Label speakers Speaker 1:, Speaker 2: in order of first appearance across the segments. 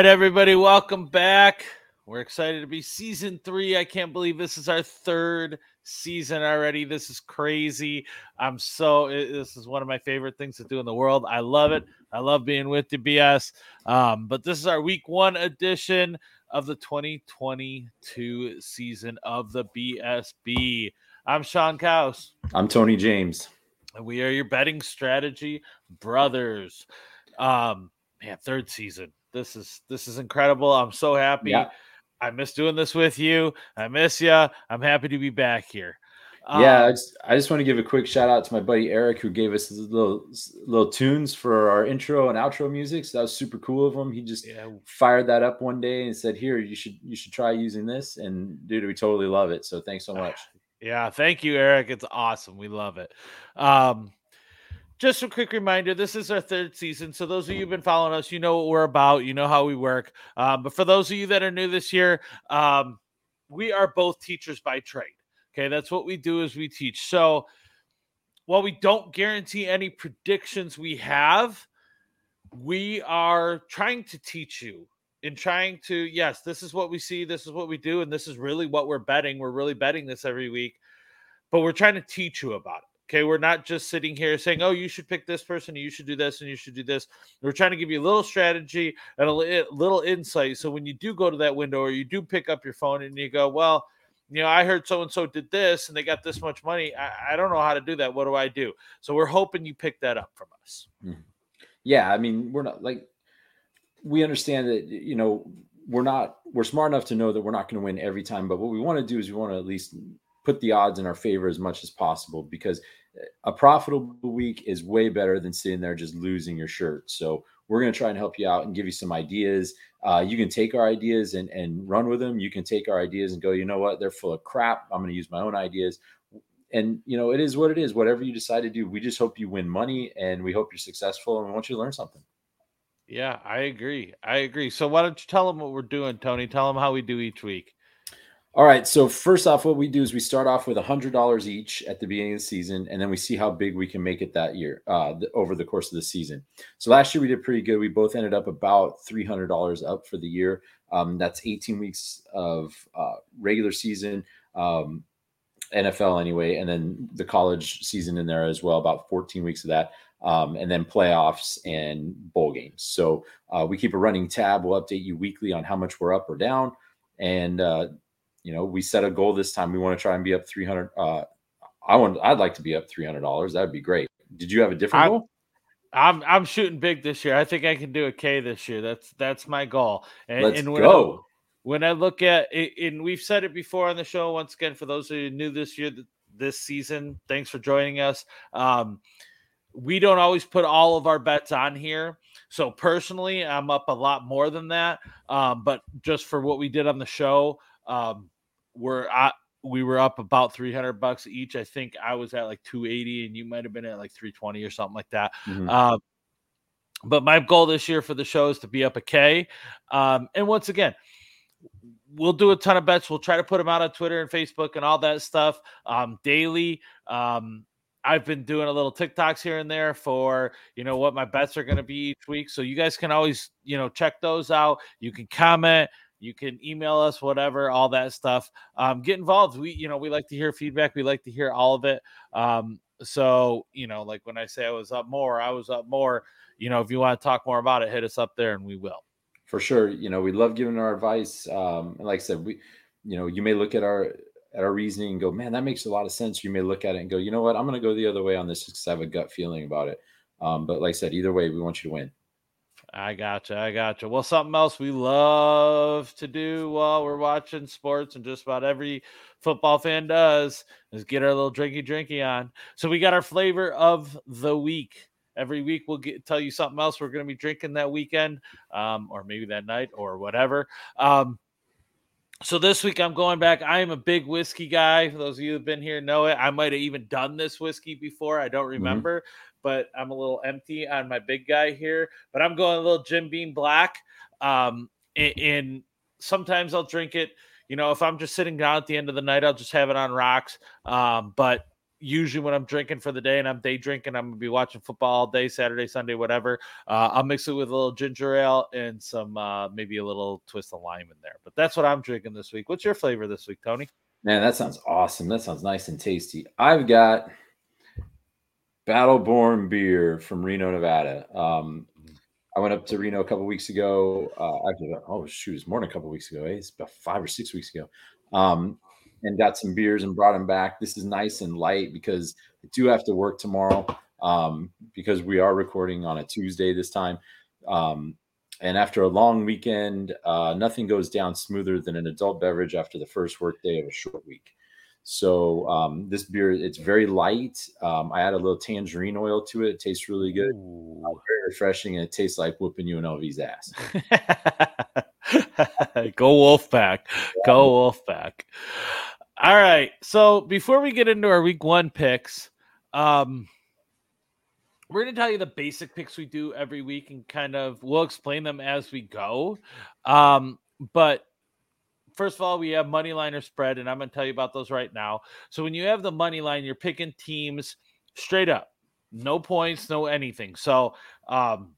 Speaker 1: Right, everybody, welcome back. We're excited to be season three. I can't believe this is our third season already. This is crazy. I'm so, this is one of my favorite things to do in the world. I love it. I love being with the BS. Um, but this is our week one edition of the 2022 season of the BSB. I'm Sean Kaus.
Speaker 2: I'm Tony James.
Speaker 1: And we are your betting strategy brothers. Um, man, third season this is this is incredible. I'm so happy. Yeah. I miss doing this with you. I miss you. I'm happy to be back here.
Speaker 2: Yeah, um, I just, I just want to give a quick shout out to my buddy Eric who gave us little little tunes for our intro and outro music. So that was super cool of him. He just yeah. fired that up one day and said, "Here, you should you should try using this." And dude, we totally love it. So thanks so much.
Speaker 1: Yeah, thank you, Eric. It's awesome. We love it. Um, just a quick reminder this is our third season so those of you who've been following us you know what we're about you know how we work. Um, but for those of you that are new this year um, we are both teachers by trade okay? That's what we do is we teach. So while we don't guarantee any predictions we have we are trying to teach you in trying to yes this is what we see this is what we do and this is really what we're betting. We're really betting this every week but we're trying to teach you about it Okay, we're not just sitting here saying, "Oh, you should pick this person, you should do this, and you should do this." We're trying to give you a little strategy and a little insight. So when you do go to that window or you do pick up your phone and you go, "Well, you know, I heard so and so did this and they got this much money. I, I, don't know how to do that. What do I do?" So we're hoping you pick that up from us.
Speaker 2: Mm-hmm. Yeah, I mean, we're not like we understand that you know we're not we're smart enough to know that we're not going to win every time, but what we want to do is we want to at least put the odds in our favor as much as possible because a profitable week is way better than sitting there just losing your shirt. So we're going to try and help you out and give you some ideas. Uh, you can take our ideas and, and run with them. You can take our ideas and go, you know what, they're full of crap. I'm going to use my own ideas. And you know, it is what it is. Whatever you decide to do, we just hope you win money and we hope you're successful and we want you to learn something.
Speaker 1: Yeah, I agree. I agree. So why don't you tell them what we're doing, Tony? Tell them how we do each week.
Speaker 2: All right. So first off, what we do is we start off with hundred dollars each at the beginning of the season, and then we see how big we can make it that year uh, the, over the course of the season. So last year we did pretty good. We both ended up about three hundred dollars up for the year. Um, that's eighteen weeks of uh, regular season, um, NFL anyway, and then the college season in there as well. About fourteen weeks of that. Um, and then playoffs and bowl games. So uh, we keep a running tab. We'll update you weekly on how much we're up or down. And uh, you know, we set a goal this time. We want to try and be up 300. Uh, I want, I'd like to be up $300. That'd be great. Did you have a different
Speaker 1: I'm,
Speaker 2: goal?
Speaker 1: I'm, I'm shooting big this year. I think I can do a K this year. That's, that's my goal.
Speaker 2: And, Let's and when go.
Speaker 1: I, when I look at it, and we've said it before on the show, once again, for those who new this year, this season, thanks for joining us. Um, we don't always put all of our bets on here. So personally, I'm up a lot more than that. Um, but just for what we did on the show, um, we're we were up about 300 bucks each. I think I was at like 280 and you might have been at like 320 or something like that. Mm-hmm. Uh, but my goal this year for the show is to be up a K. Um, and once again, we'll do a ton of bets. We'll try to put them out on Twitter and Facebook and all that stuff um, daily. Um, I've been doing a little TikToks here and there for you know what my bets are going to be each week. So you guys can always you know check those out. You can comment. You can email us, whatever, all that stuff. Um, get involved. We, you know, we like to hear feedback. We like to hear all of it. Um, so, you know, like when I say I was up more, I was up more. You know, if you want to talk more about it, hit us up there and we will.
Speaker 2: For sure. You know, we love giving our advice. Um, and like I said, we, you know, you may look at our at our reasoning and go, man, that makes a lot of sense. You may look at it and go, you know what, I'm going to go the other way on this because I have a gut feeling about it. Um, but like I said, either way, we want you to win.
Speaker 1: I gotcha. I gotcha. Well, something else we love to do while we're watching sports, and just about every football fan does, is get our little drinky drinky on. So we got our flavor of the week. Every week we'll get, tell you something else we're going to be drinking that weekend, um, or maybe that night, or whatever. Um, so this week I'm going back. I am a big whiskey guy. For those of you who've been here know it. I might have even done this whiskey before. I don't mm-hmm. remember. Mm-hmm but I'm a little empty on my big guy here. But I'm going a little Jim Beam Black. Um, and, sometimes I'll drink it. You know, if I'm just sitting down at the end of the night, I'll just have it on rocks. Um, but usually when I'm drinking for the day and I'm day drinking, I'm gonna be watching football all day, Saturday, Sunday, whatever. Uh, I'll mix it with a little ginger ale and some uh, maybe a little twist of lime in there. But that's what I'm drinking this week. What's your flavor this week, Tony?
Speaker 2: Man, that sounds awesome. That sounds nice and tasty. I've got Battleborn beer from Reno, Nevada. Um, I went up to Reno a couple weeks ago. Uh, actually, oh shoot, it's more than a couple weeks ago. Eh? It's about five or six weeks ago. Um, and got some beers and brought them back. This is nice and light because I do have to work tomorrow um, because we are recording on a Tuesday this time. Um, and after a long weekend, uh, nothing goes down smoother than an adult beverage after the first work day of a short week. So um, this beer, it's very light. Um, I add a little tangerine oil to it. It tastes really good, uh, very refreshing, and it tastes like whooping UNLV's ass.
Speaker 1: Go Wolfpack! Go Wolfpack! All right. So before we get into our week one picks, um, we're going to tell you the basic picks we do every week and kind of we'll explain them as we go. Um, but first of all, we have money line or spread, and I'm going to tell you about those right now. So when you have the money line, you're picking teams straight up, no points, no anything. So, um,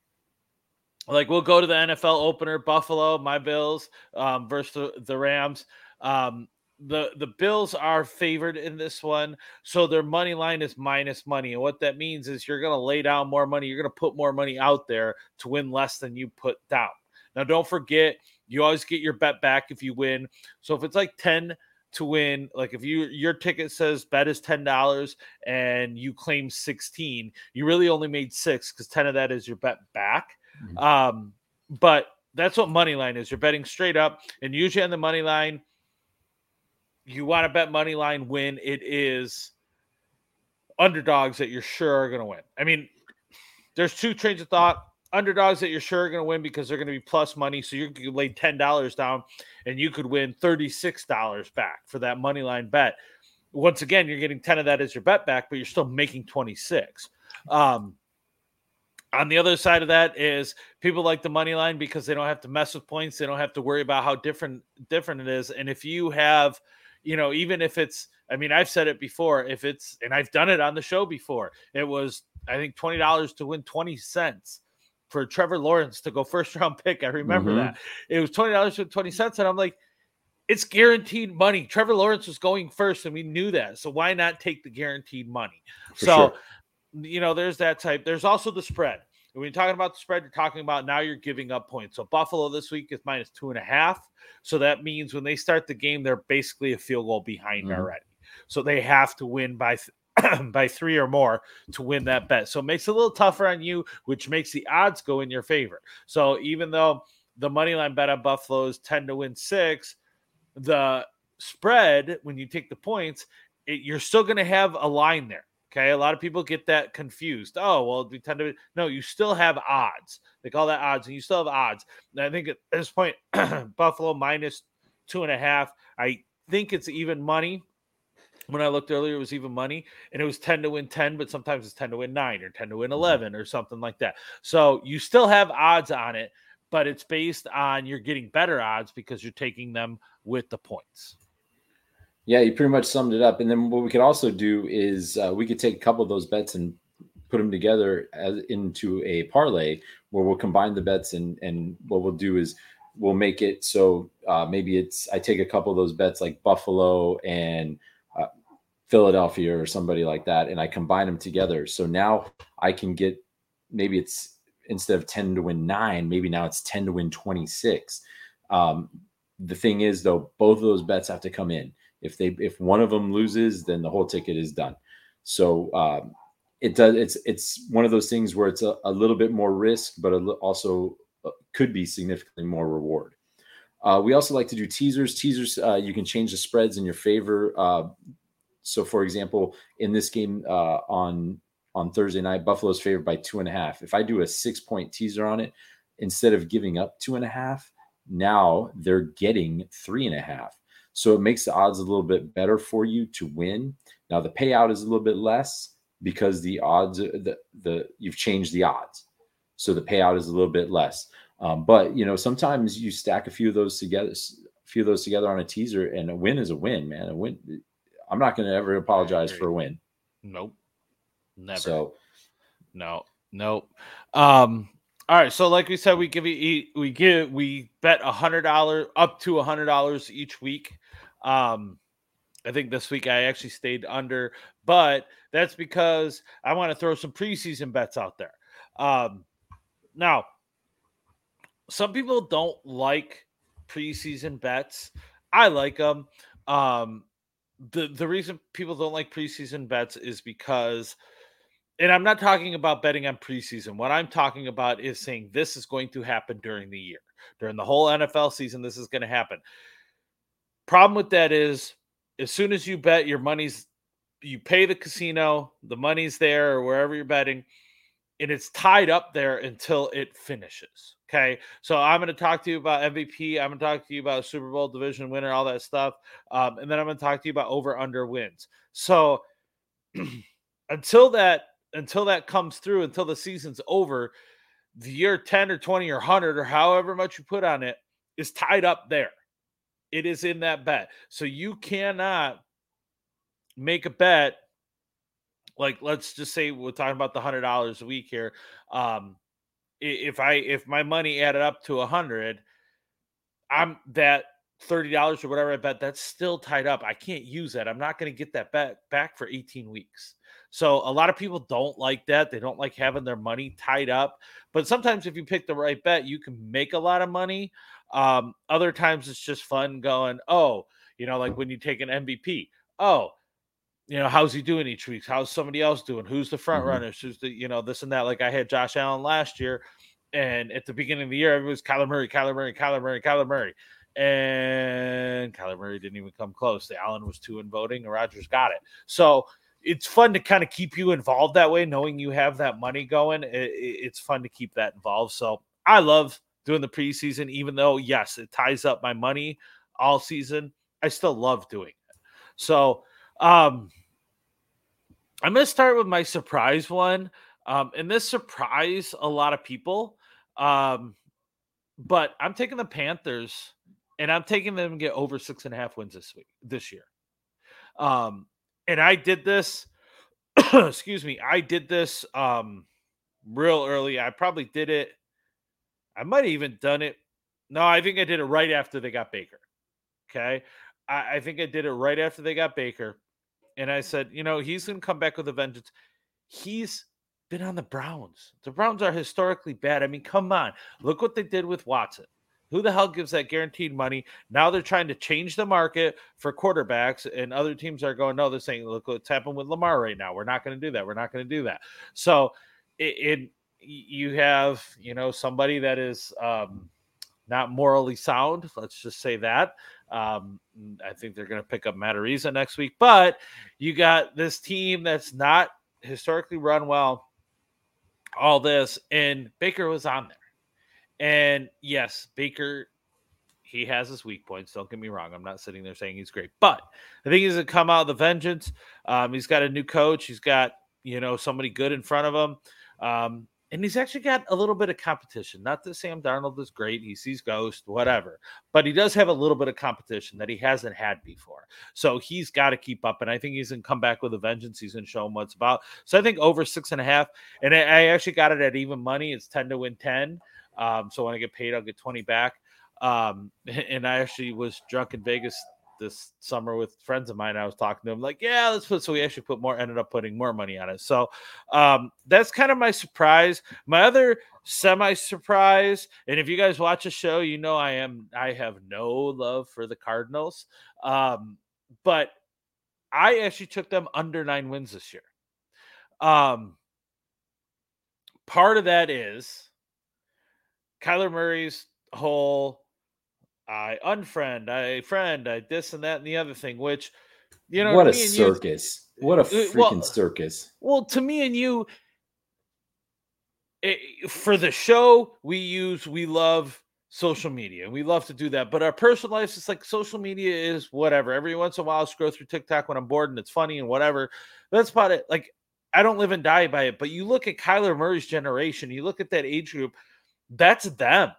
Speaker 1: like we'll go to the NFL opener, Buffalo, my Bills um, versus the, the Rams. Um, the the Bills are favored in this one, so their money line is minus money, and what that means is you're going to lay down more money. You're going to put more money out there to win less than you put down. Now, don't forget, you always get your bet back if you win. So if it's like ten to win, like if you your ticket says bet is ten dollars and you claim sixteen, you really only made six because ten of that is your bet back. Mm-hmm. Um, but that's what money line is. You're betting straight up, and usually on the money line you want to bet money line win, it is underdogs that you're sure are going to win. I mean, there's two trains of thought. Underdogs that you're sure are going to win because they're going to be plus money. So you could lay ten dollars down, and you could win thirty six dollars back for that money line bet. Once again, you're getting ten of that as your bet back, but you're still making twenty six. Um, on the other side of that is people like the money line because they don't have to mess with points. They don't have to worry about how different different it is. And if you have you know, even if it's, I mean, I've said it before, if it's, and I've done it on the show before, it was, I think, $20 to win 20 cents for Trevor Lawrence to go first round pick. I remember mm-hmm. that. It was $20 to 20 cents. And I'm like, it's guaranteed money. Trevor Lawrence was going first, and we knew that. So why not take the guaranteed money? For so, sure. you know, there's that type. There's also the spread. When you're talking about the spread, you're talking about now you're giving up points. So Buffalo this week is minus two and a half. So that means when they start the game, they're basically a field goal behind mm-hmm. already. So they have to win by by three or more to win that bet. So it makes it a little tougher on you, which makes the odds go in your favor. So even though the money line bet on Buffalo is 10 to win six, the spread, when you take the points, it, you're still going to have a line there. Okay, a lot of people get that confused. Oh, well, we tend to no, you still have odds. They call that odds, and you still have odds. And I think at this point, Buffalo minus two and a half. I think it's even money. When I looked earlier, it was even money, and it was 10 to win 10, but sometimes it's 10 to win nine or 10 to win mm-hmm. 11 or something like that. So you still have odds on it, but it's based on you're getting better odds because you're taking them with the points.
Speaker 2: Yeah, you pretty much summed it up. And then what we could also do is uh, we could take a couple of those bets and put them together as into a parlay where we'll combine the bets and and what we'll do is we'll make it so uh, maybe it's I take a couple of those bets like Buffalo and Philadelphia or somebody like that, and I combine them together. So now I can get maybe it's instead of ten to win nine, maybe now it's ten to win twenty six. Um, the thing is though, both of those bets have to come in. If they if one of them loses, then the whole ticket is done. So um, it does. It's it's one of those things where it's a, a little bit more risk, but also uh, could be significantly more reward. Uh, we also like to do teasers. Teasers, uh, you can change the spreads in your favor. Uh, so, for example, in this game uh, on on Thursday night, Buffalo's favored by two and a half. If I do a six point teaser on it, instead of giving up two and a half, now they're getting three and a half. So it makes the odds a little bit better for you to win. Now the payout is a little bit less because the odds the the you've changed the odds, so the payout is a little bit less. Um, but you know sometimes you stack a few of those together, a few of those together on a teaser, and a win is a win, man. A win. I'm not going to ever apologize for a win.
Speaker 1: Nope. Never.
Speaker 2: So
Speaker 1: no, nope. Um, all right. So, like we said, we give you we give we bet a hundred dollars up to a hundred dollars each week. Um, I think this week I actually stayed under, but that's because I want to throw some preseason bets out there. Um, now, some people don't like preseason bets. I like them. Um, the the reason people don't like preseason bets is because and I'm not talking about betting on preseason. What I'm talking about is saying this is going to happen during the year. During the whole NFL season, this is going to happen. Problem with that is as soon as you bet your money's you pay the casino, the money's there or wherever you're betting, and it's tied up there until it finishes. Okay. So I'm going to talk to you about MVP. I'm going to talk to you about Super Bowl division winner, all that stuff. Um, and then I'm going to talk to you about over under wins. So until that until that comes through, until the season's over, the year 10 or 20 or 100 or however much you put on it is tied up there. It is in that bet. So you cannot make a bet like let's just say we're talking about the hundred dollars a week here. Um, if I if my money added up to a hundred, I'm that thirty dollars or whatever I bet that's still tied up. I can't use that. I'm not going to get that bet back for 18 weeks. So a lot of people don't like that. They don't like having their money tied up. But sometimes if you pick the right bet, you can make a lot of money. Um, other times it's just fun going, oh, you know, like when you take an MVP. Oh, you know, how's he doing each week? How's somebody else doing? Who's the front mm-hmm. runners? Who's the, you know, this and that. Like I had Josh Allen last year, and at the beginning of the year, it was Kyler Murray, Kyler Murray, Kyler Murray, Kyler Murray. And Kyler Murray didn't even come close. The Allen was two in voting, and Rodgers got it. So it's fun to kind of keep you involved that way, knowing you have that money going. It, it's fun to keep that involved. So I love doing the preseason, even though, yes, it ties up my money all season. I still love doing it. So, um, I'm going to start with my surprise one. Um, and this surprised a lot of people. Um, but I'm taking the Panthers and I'm taking them to get over six and a half wins this week, this year. Um, and I did this, excuse me, I did this um real early. I probably did it. I might have even done it. No, I think I did it right after they got Baker. Okay. I, I think I did it right after they got Baker. And I said, you know, he's going to come back with a vengeance. He's been on the Browns. The Browns are historically bad. I mean, come on. Look what they did with Watson. Who the hell gives that guaranteed money? Now they're trying to change the market for quarterbacks, and other teams are going, no, they're saying, look what's happened with Lamar right now. We're not going to do that. We're not going to do that. So it, it, you have, you know, somebody that is um, not morally sound. Let's just say that. Um, I think they're going to pick up Matt Araiza next week, but you got this team that's not historically run well. All this, and Baker was on there. And yes, Baker, he has his weak points. Don't get me wrong. I'm not sitting there saying he's great, but I think he's gonna come out of the vengeance. Um, he's got a new coach. He's got you know somebody good in front of him. Um, and he's actually got a little bit of competition. Not that Sam Darnold is great, he sees ghosts, whatever, but he does have a little bit of competition that he hasn't had before. So he's got to keep up, and I think he's gonna come back with a vengeance. He's gonna show him what's about. So I think over six and a half, and I, I actually got it at even money. It's ten to win ten. Um, so when I get paid, I'll get 20 back. Um, and I actually was drunk in Vegas this summer with friends of mine. I was talking to them like, yeah, let's put, so we actually put more, ended up putting more money on it. So um, that's kind of my surprise. My other semi surprise, and if you guys watch the show, you know, I am, I have no love for the Cardinals. Um, but I actually took them under nine wins this year. Um, part of that is Kyler Murray's whole I unfriend, I friend, I this and that and the other thing, which you know
Speaker 2: what a circus. You, what a freaking well, circus.
Speaker 1: Well, to me and you, it, eh, for the show, we use we love social media and we love to do that. But our personal lives, it's like social media is whatever. Every once in a while, I'll scroll through TikTok when I'm bored and it's funny and whatever. That's about it. Like I don't live and die by it. But you look at Kyler Murray's generation, you look at that age group that's them.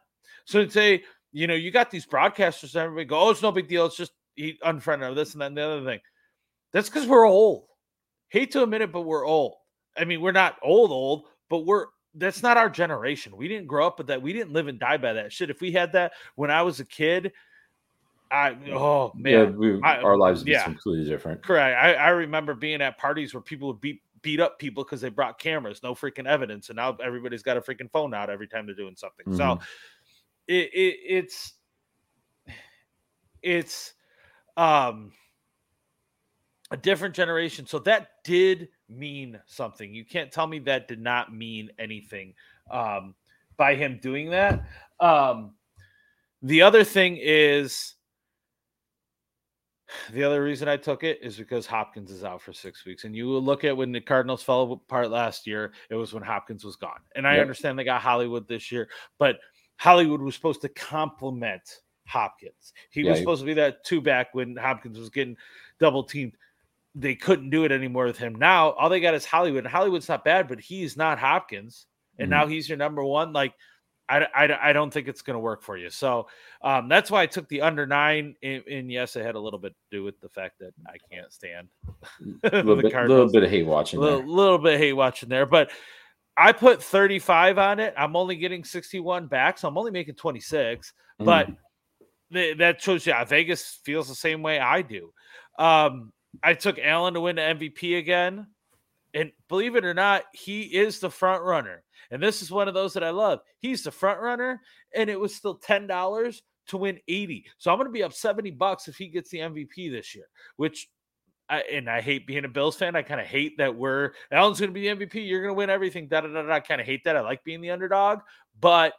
Speaker 1: So to say, you know, you got these broadcasters, and everybody go, oh, it's no big deal. It's just he unfriended or this and that and the other thing. That's because we're old. hate to admit it, but we're old. I mean, we're not old, old, but we're that's not our generation. We didn't grow up with that. We didn't live and die by that shit. If we had that when I was a kid, I oh man,
Speaker 2: yeah, we,
Speaker 1: I-
Speaker 2: our lives would be
Speaker 1: yeah.
Speaker 2: completely different.
Speaker 1: correct. I, I remember being at parties where people would beat beat up people because they brought cameras, no freaking evidence, and now everybody's got a freaking phone out every time they're doing something. So mm-hmm. It, it it's it's um a different generation. So that did mean something. You can't tell me that did not mean anything um by him doing that. Um the other thing is the other reason I took it is because Hopkins is out for six weeks. And you look at when the Cardinals fell apart last year, it was when Hopkins was gone. And I
Speaker 2: Yep.
Speaker 1: understand they got Hollywood this year, but Hollywood was supposed to complement Hopkins. He
Speaker 2: Yeah,
Speaker 1: was
Speaker 2: he-
Speaker 1: supposed to be that two back when Hopkins was getting double teamed. They couldn't do it anymore with him. Now all they got is Hollywood. And Hollywood's not bad, but he's not Hopkins. And
Speaker 2: Mhm.
Speaker 1: now he's your number one. Like, I, I, I don't think it's going to work for you. So um, that's why I took the under nine. And, and yes, it had a little bit to do with the fact that I can't stand
Speaker 2: A little, bit, little bit of hate watching
Speaker 1: little, little bit hate watching there, but I put 35 on it. I'm only getting 61 back, so I'm only making 26. But
Speaker 2: Mhm.
Speaker 1: th- that shows you how Vegas feels the same way I do. Um, I took Allen to win the MVP again. And believe it or not, he is the front runner. And this is one of those that I love. He's the front runner, and it was still $10 to win 80. So I'm going to be up 70 bucks if he gets the MVP this year, which I, and I hate being a Bills fan. I kind of hate that we're Allen's going to be the MVP. You're going to win everything. Da da da da. I kind of hate that. I like being the underdog, but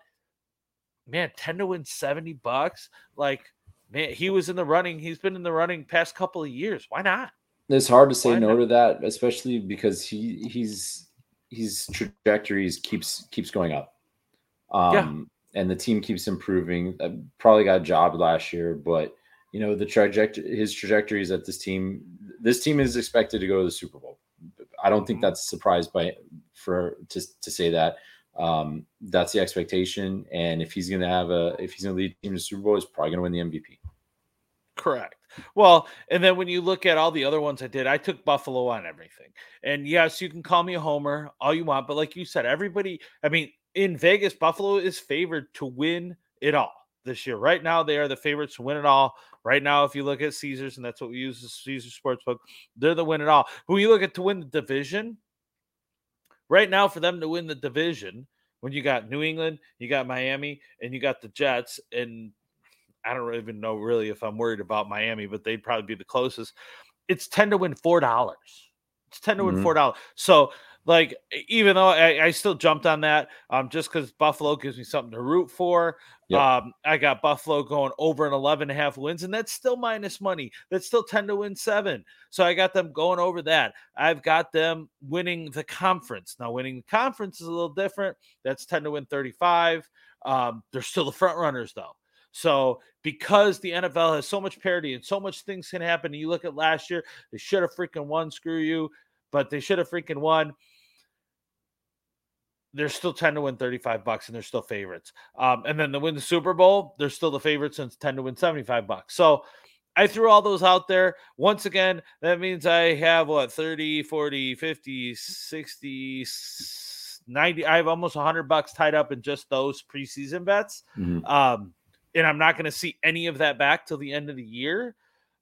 Speaker 1: man, 10 to win 70 bucks. Like, man, he was in the running. He's been in the running past couple of years. Why not?
Speaker 2: It's hard to say
Speaker 1: Why
Speaker 2: no
Speaker 1: not?
Speaker 2: to that, especially because he he's his trajectories keeps keeps going up. Um and the team keeps improving. Uh, probably got a job last year, but you know, the trajectory his trajectories at this team this team is expected to go to the Super Bowl. I don't think
Speaker 1: Mhm.
Speaker 2: that's a surprise by for to to say that. Um, that's the expectation. And if he's gonna have a if he's gonna lead the team to the Super Bowl, he's probably gonna win the MVP.
Speaker 1: Correct. Well, and then when you look at all the other ones I did, I took Buffalo on everything. And yes, you can call me a homer all you want, but like you said, everybody, I mean, in Vegas, Buffalo is favored to win it all this year. Right now, they are the favorites to win it all. Right now, if you look at Caesars, and that's what we use as Caesars Sportsbook, they're the win it all. But when you look at to win the division, right now, for them to win the division, when you got New England, you got Miami, and you got the Jets, and I don't even know really if I'm worried about Miami, but they'd probably be the closest. It's 10 to win four dollars. It's 10 to win
Speaker 2: Mhm.
Speaker 1: four dollars. So like even though I, I still jumped on that, um, just because Buffalo gives me something to root for.
Speaker 2: Yep.
Speaker 1: Um, I got Buffalo going over an 11 and a half wins, and that's still minus money. That's still 10 to win seven. So I got them going over that. I've got them winning the conference. Now, winning the conference is a little different. That's 10 to win 35. Um, they're still the front runners, though. So because the NFL has so much parity and so much things can happen, and you look at last year, they should have freaking won. Screw you, but they should have freaking won. They're still 10 to win 35 bucks and they're still favorites. Um, and then to win the Super Bowl, they're still the favorites since 10 to win 75 bucks. So I threw all those out there. Once again, that means I have what 30, 40, 50, 60, 90. I have almost 100 bucks tied up in just those preseason bets.
Speaker 2: Mhm.
Speaker 1: Um, and I'm not going to see any of that back till the end of the year.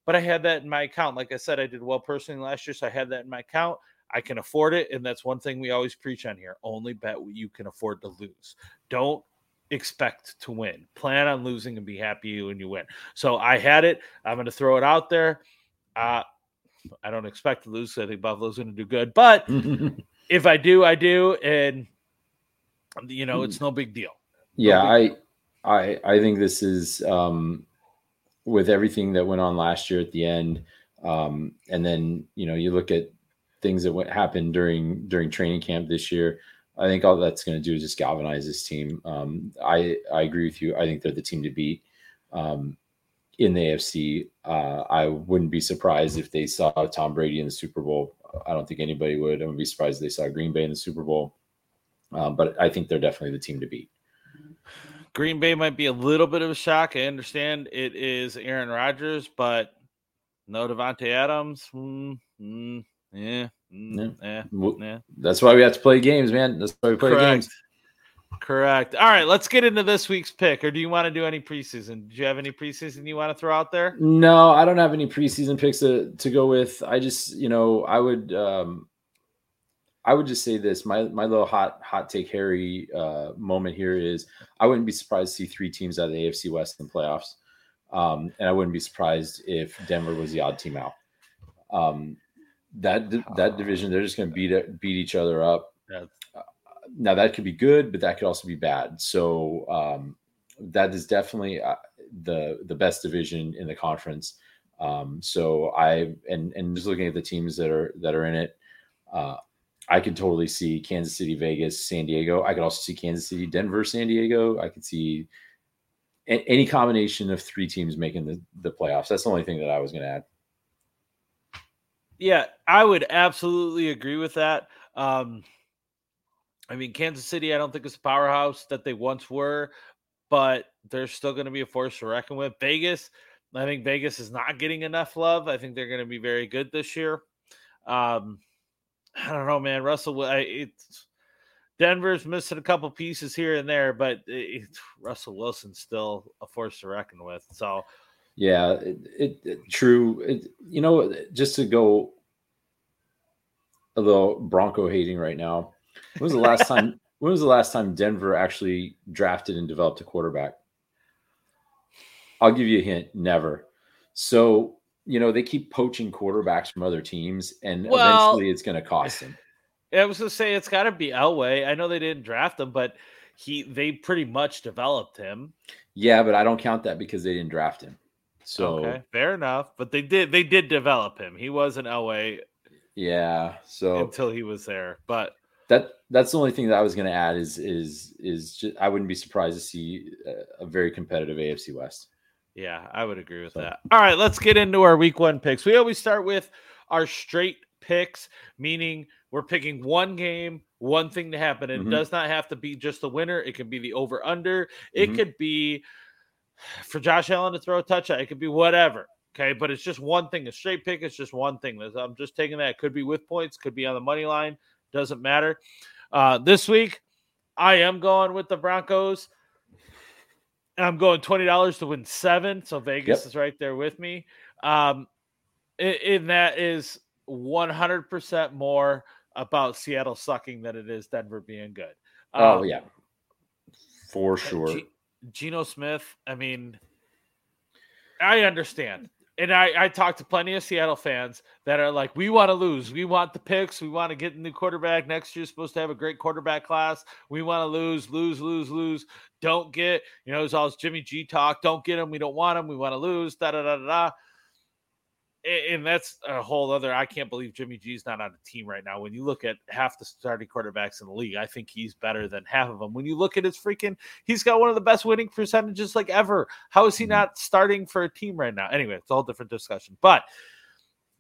Speaker 1: But I had that in my account. Like I said, I did well personally last year, so I had that in my account. I can afford it, and that's one thing we always preach on here: only bet what you can afford to lose. Don't expect to win. Plan on losing and be happy when you win. So I had it. I'm going to throw it out there. Uh, I don't expect to lose. I think Buffalo's going to do good, but if I do, I do, and you know it's no big deal.
Speaker 2: Yeah,
Speaker 1: big
Speaker 2: I, I, I think this is um, with everything that went on last year at the end, um, and then you know you look at things that went happened during during training camp this year. I think all that's going to do is just galvanize this team. Um, I I agree with you. I think they're the team to beat um, in the AFC. Uh, I wouldn't be surprised if they saw Tom Brady in the Super Bowl. I don't think anybody would. I would be surprised if they saw Green Bay in the Super Bowl. Um, but I think they're definitely the team to beat.
Speaker 1: Green Bay might be a little bit of a shock. I understand it is Aaron Rodgers, but no Davante Adams. Mm, mm, yeah, Mm, yeah.
Speaker 2: yeah. That's why we have to play games, man. That's why we play Correct. games.
Speaker 1: Correct. All right, let's get into this week's pick. Or do you want to do any preseason? Do you have any preseason you want to throw out there?
Speaker 2: No, I don't have any preseason picks to, to go with. I just, you know, I would um I would just say this. My my little hot hot take Harry uh moment here is I wouldn't be surprised to see three teams out of the AFC West in the playoffs. Um, and I wouldn't be surprised if Denver was the odd team out. Um, that that division, they're just going to beat beat each other up. Yeah. Uh, now that could be good, but that could also be bad. So um, that is definitely uh, the the best division in the conference. Um, so I and and just looking at the teams that are that are in it, uh, I could totally see Kansas City, Vegas, San Diego. I could also see Kansas City, Denver, San Diego. I could see a- any combination of three teams making the, the playoffs. That's the only thing that I was going to add.
Speaker 1: Yeah, I would absolutely agree with that. Um, I mean, Kansas City, I don't think is a powerhouse that they once were, but they're still going to be a force to reckon with. Vegas, I think Vegas is not getting enough love. I think they're going to be very good this year. Um, I don't know, man. Russell, I, it's Denver's missing a couple pieces here and there, but it, Russell Wilson's still a force to reckon with. So,
Speaker 2: yeah, it, it, it true. It, you know, just to go a little Bronco hating right now. When was the last time? when was the last time Denver actually drafted and developed a quarterback? I'll give you a hint. Never. So you know they keep poaching quarterbacks from other teams, and well, eventually it's going to cost them.
Speaker 1: I was going to say it's got to be Elway. I know they didn't draft him, but he they pretty much developed him.
Speaker 2: Yeah, but I don't count that because they didn't draft him. So okay,
Speaker 1: fair enough. But they did they did develop him. He was an LA.
Speaker 2: Yeah. So
Speaker 1: until he was there, but
Speaker 2: that that's the only thing that I was going to add is is is just, I wouldn't be surprised to see a, a very competitive AFC West.
Speaker 1: Yeah, I would agree with so. that. All right, let's get into our week one picks. We always start with our straight picks, meaning we're picking one game, one thing to happen. It mm-hmm. does not have to be just the winner. It can be the over under. It mm-hmm. could be for Josh Allen to throw a touchdown. It could be whatever. Okay, but it's just one thing. A straight pick is just one thing. I'm just taking that. It could be with points, could be on the money line. Doesn't matter. Uh, this week, I am going with the Broncos. And I'm going twenty dollars to win seven. So Vegas yep. is right there with me. Um, and that is 100 percent more about Seattle sucking than it is Denver being good.
Speaker 2: Oh, um, oh yeah, for sure. G-
Speaker 1: Geno Smith. I mean, I understand and I, I talked to plenty of Seattle fans that are like, we want to lose. We want the picks. We want to get a new quarterback. Next year's supposed to have a great quarterback class. We want to lose, lose, lose, lose. Don't get, you know, it's all Jimmy G talk. Don't get him. We don't want him. We want to lose. Da da da da da and that's a whole other. I can't believe Jimmy G's not on a team right now. When you look at half the starting quarterbacks in the league, I think he's better than half of them. When you look at his freaking, he's got one of the best winning percentages like ever. How is he mm-hmm. not starting for a team right now? Anyway, it's a whole different discussion. But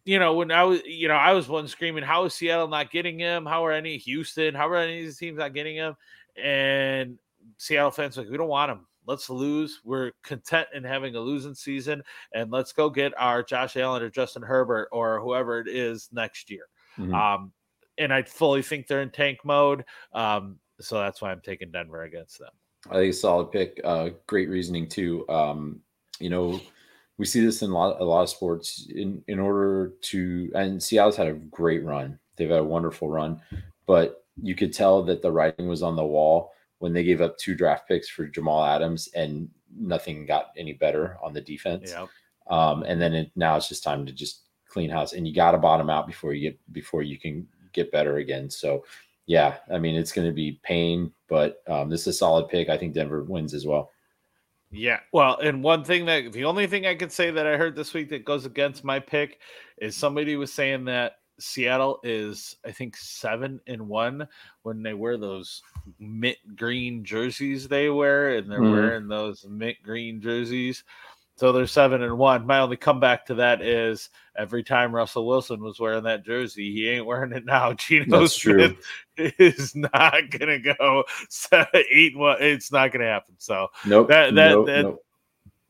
Speaker 1: you know, when I was, you know, I was one screaming, "How is Seattle not getting him? How are any Houston? How are any of these teams not getting him?" And Seattle fans like, "We don't want him. Let's lose. We're content in having a losing season, and let's go get our Josh Allen or Justin Herbert or whoever it is next year. Mm-hmm. Um, and I fully think they're in tank mode. Um, so that's why I'm taking Denver against them.
Speaker 2: I think a solid pick. Uh, great reasoning too. Um, you know, we see this in a lot, a lot of sports. In in order to, and Seattle's had a great run. They've had a wonderful run, but you could tell that the writing was on the wall when they gave up two draft picks for Jamal Adams and nothing got any better on the defense. Yeah. Um, and then it, now it's just time to just clean house and you got to bottom out before you get before you can get better again. So yeah, I mean it's going to be pain, but um, this is a solid pick. I think Denver wins as well.
Speaker 1: Yeah. Well, and one thing that the only thing I could say that I heard this week that goes against my pick is somebody was saying that Seattle is, I think, seven and one when they wear those mint green jerseys they wear, and they're mm. wearing those mint green jerseys. So they're seven and one. My only comeback to that is every time Russell Wilson was wearing that jersey, he ain't wearing it now. Geno That's Smith true. is not gonna go eight one. It's not gonna happen. So
Speaker 2: nope.
Speaker 1: That that,
Speaker 2: nope,
Speaker 1: that
Speaker 2: nope.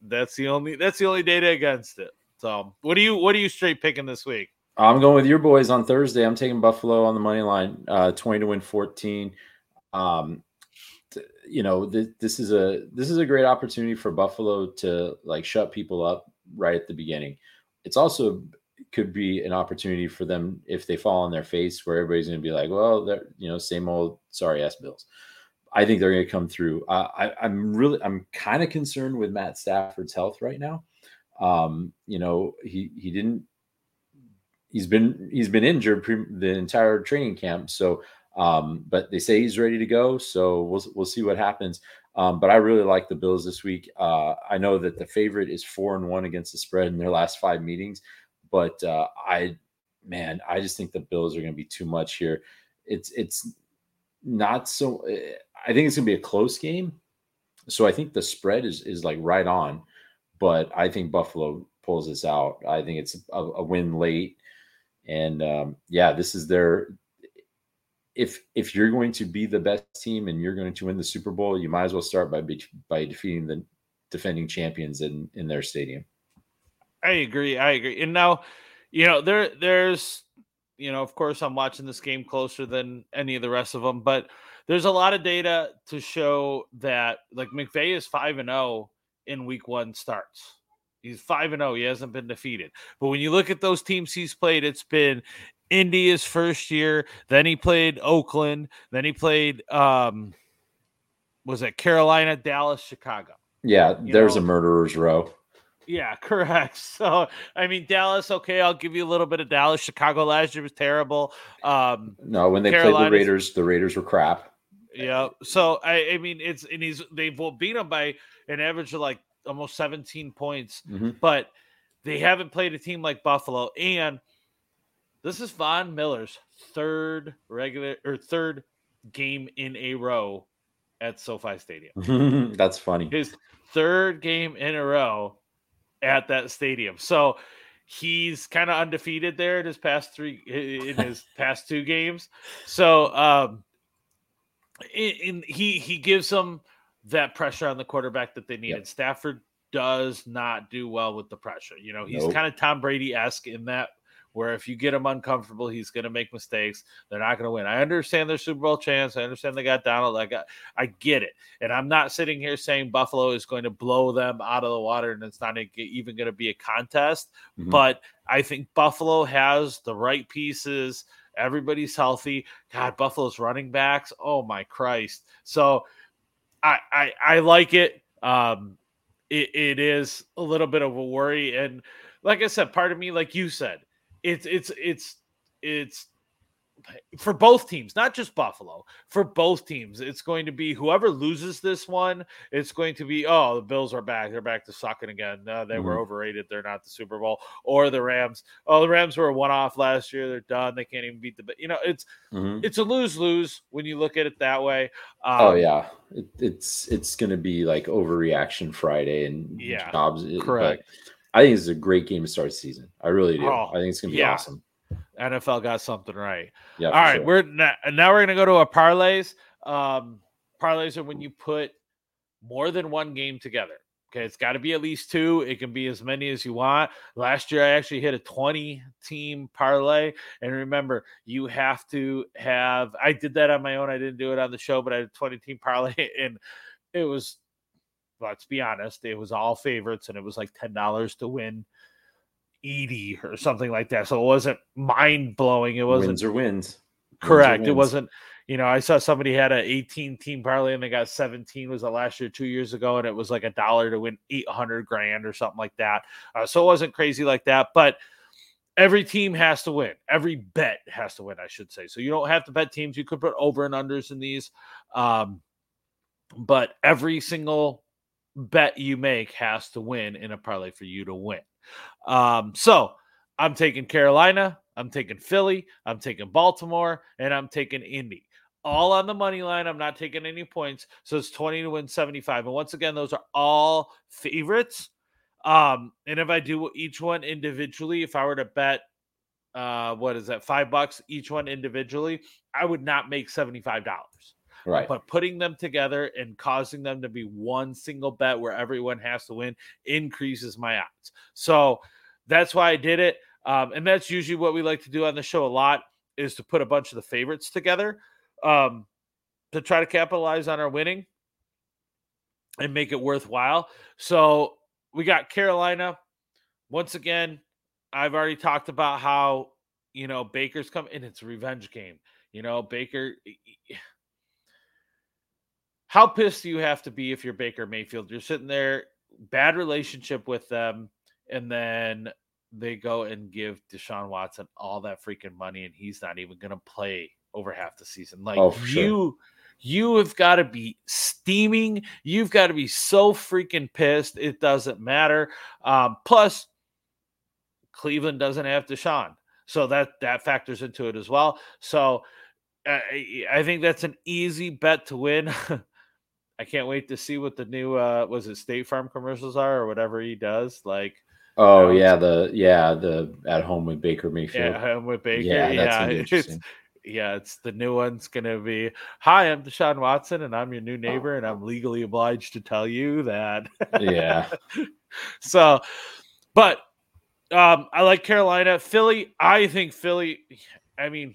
Speaker 1: that's the only that's the only data against it. So what do you what are you straight picking this week?
Speaker 2: I'm going with your boys on Thursday. I'm taking Buffalo on the money line, uh, 20 to win 14. Um, you know, th- this is a this is a great opportunity for Buffalo to like shut people up right at the beginning. It's also could be an opportunity for them if they fall on their face, where everybody's going to be like, "Well, they're you know, same old sorry ass Bills." I think they're going to come through. Uh, I, I'm really, I'm kind of concerned with Matt Stafford's health right now. Um, you know, he he didn't. He's been he's been injured pre- the entire training camp. So, um, but they say he's ready to go. So we'll we'll see what happens. Um, but I really like the Bills this week. Uh, I know that the favorite is four and one against the spread in their last five meetings, but uh, I, man, I just think the Bills are going to be too much here. It's it's not so. Eh, I think it's going to be a close game. So I think the spread is is like right on, but I think Buffalo pulls this out. I think it's a, a win late, and um, yeah, this is their. If if you're going to be the best team and you're going to win the Super Bowl, you might as well start by by defeating the defending champions in in their stadium.
Speaker 1: I agree. I agree. And now, you know, there there's you know, of course, I'm watching this game closer than any of the rest of them, but there's a lot of data to show that like McVay is 5 and 0 in week 1 starts. He's 5 and 0. He hasn't been defeated. But when you look at those teams he's played, it's been Indy's first year, then he played Oakland, then he played um was it Carolina, Dallas, Chicago.
Speaker 2: Yeah, you there's know? a murderer's row.
Speaker 1: Yeah, correct. So, I mean, Dallas, okay, I'll give you a little bit of Dallas. Chicago last year was terrible. Um,
Speaker 2: no, when they played the Raiders, the Raiders were crap.
Speaker 1: Yeah. So I, I mean, it's and he's they've beat him by an average of like almost 17 points, mm-hmm. but they haven't played a team like Buffalo. And this is Von Miller's third regular or third game in a row at SoFi Stadium.
Speaker 2: That's funny.
Speaker 1: His third game in a row at that stadium. So he's kind of undefeated there in his past three in his past two games. So um in, he he gives them that pressure on the quarterback that they needed. Yep. Stafford does not do well with the pressure. You know, he's nope. kind of Tom Brady esque in that where if you get him uncomfortable, he's going to make mistakes. They're not going to win. I understand their Super Bowl chance. I understand they got Donald. I got, I get it. And I'm not sitting here saying Buffalo is going to blow them out of the water and it's not even going to be a contest. Mm-hmm. But I think Buffalo has the right pieces Everybody's healthy. God, Buffalo's running backs. Oh my Christ. So I I, I like it. Um it, it is a little bit of a worry. And like I said, part of me, like you said, it's it's it's it's for both teams, not just Buffalo, for both teams. It's going to be whoever loses this one, it's going to be, oh, the Bills are back. They're back to sucking again. No, they mm-hmm. were overrated. They're not the Super Bowl. Or the Rams. Oh, the Rams were a one off last year. They're done. They can't even beat the, you know, it's, mm-hmm. it's a lose lose when you look at it that way.
Speaker 2: Um, oh, yeah. It, it's, it's going to be like overreaction Friday and
Speaker 1: yeah,
Speaker 2: jobs.
Speaker 1: Correct.
Speaker 2: I think it's a great game to start the season. I really do. Oh, I think it's going to be yeah. awesome.
Speaker 1: NFL got something right. Yeah. All right, sure. we're now, now we're gonna go to a parlays. Um, parlays are when you put more than one game together. Okay, it's got to be at least two. It can be as many as you want. Last year, I actually hit a 20 team parlay. And remember, you have to have, I did that on my own. I didn't do it on the show, but I had a 20 team parlay. And it was, let's be honest, it was all favorites. And it was like $10 to win 80 or something like that. So it wasn't mind blowing. It wasn't
Speaker 2: wins or wins.
Speaker 1: Correct. Wins wins. It wasn't, you know, I saw somebody had an 18 team parlay and they got 17 was the last year, two years ago, and it was like a dollar to win 800 grand or something like that. Uh, so it wasn't crazy like that, but every team has to win. Every bet has to win, I should say. So you don't have to bet teams. You could put over and unders in these. Um, but every single bet you make has to win in a parlay for you to win. Um, so I'm taking Carolina, I'm taking Philly, I'm taking Baltimore, and I'm taking Indy. All on the money line. I'm not taking any points. So it's 20 to win 75. And once again, those are all favorites. Um, and if I do each one individually, if I were to bet uh what is that, five bucks each one individually, I would not make $75.
Speaker 2: Right.
Speaker 1: But putting them together and causing them to be one single bet where everyone has to win increases my odds. So that's why I did it. Um, and that's usually what we like to do on the show a lot is to put a bunch of the favorites together um, to try to capitalize on our winning and make it worthwhile. So we got Carolina. Once again, I've already talked about how, you know, Baker's come and it's a revenge game. You know, Baker. How pissed do you have to be if you're Baker Mayfield? You're sitting there, bad relationship with them, and then they go and give Deshaun Watson all that freaking money, and he's not even going to play over half the season. Like oh, sure. you, you have got to be steaming. You've got to be so freaking pissed. It doesn't matter. Um, plus, Cleveland doesn't have Deshaun, so that that factors into it as well. So uh, I think that's an easy bet to win. I can't wait to see what the new uh was it State Farm commercials are or whatever he does. Like
Speaker 2: Oh yeah, the yeah, the at home with Baker Mayfield.
Speaker 1: Yeah, home with Baker. Yeah, yeah. It's, yeah, it's the new one's gonna be Hi, I'm Deshaun Watson and I'm your new neighbor, and I'm legally obliged to tell you that.
Speaker 2: yeah.
Speaker 1: so but um I like Carolina. Philly, I think Philly, I mean,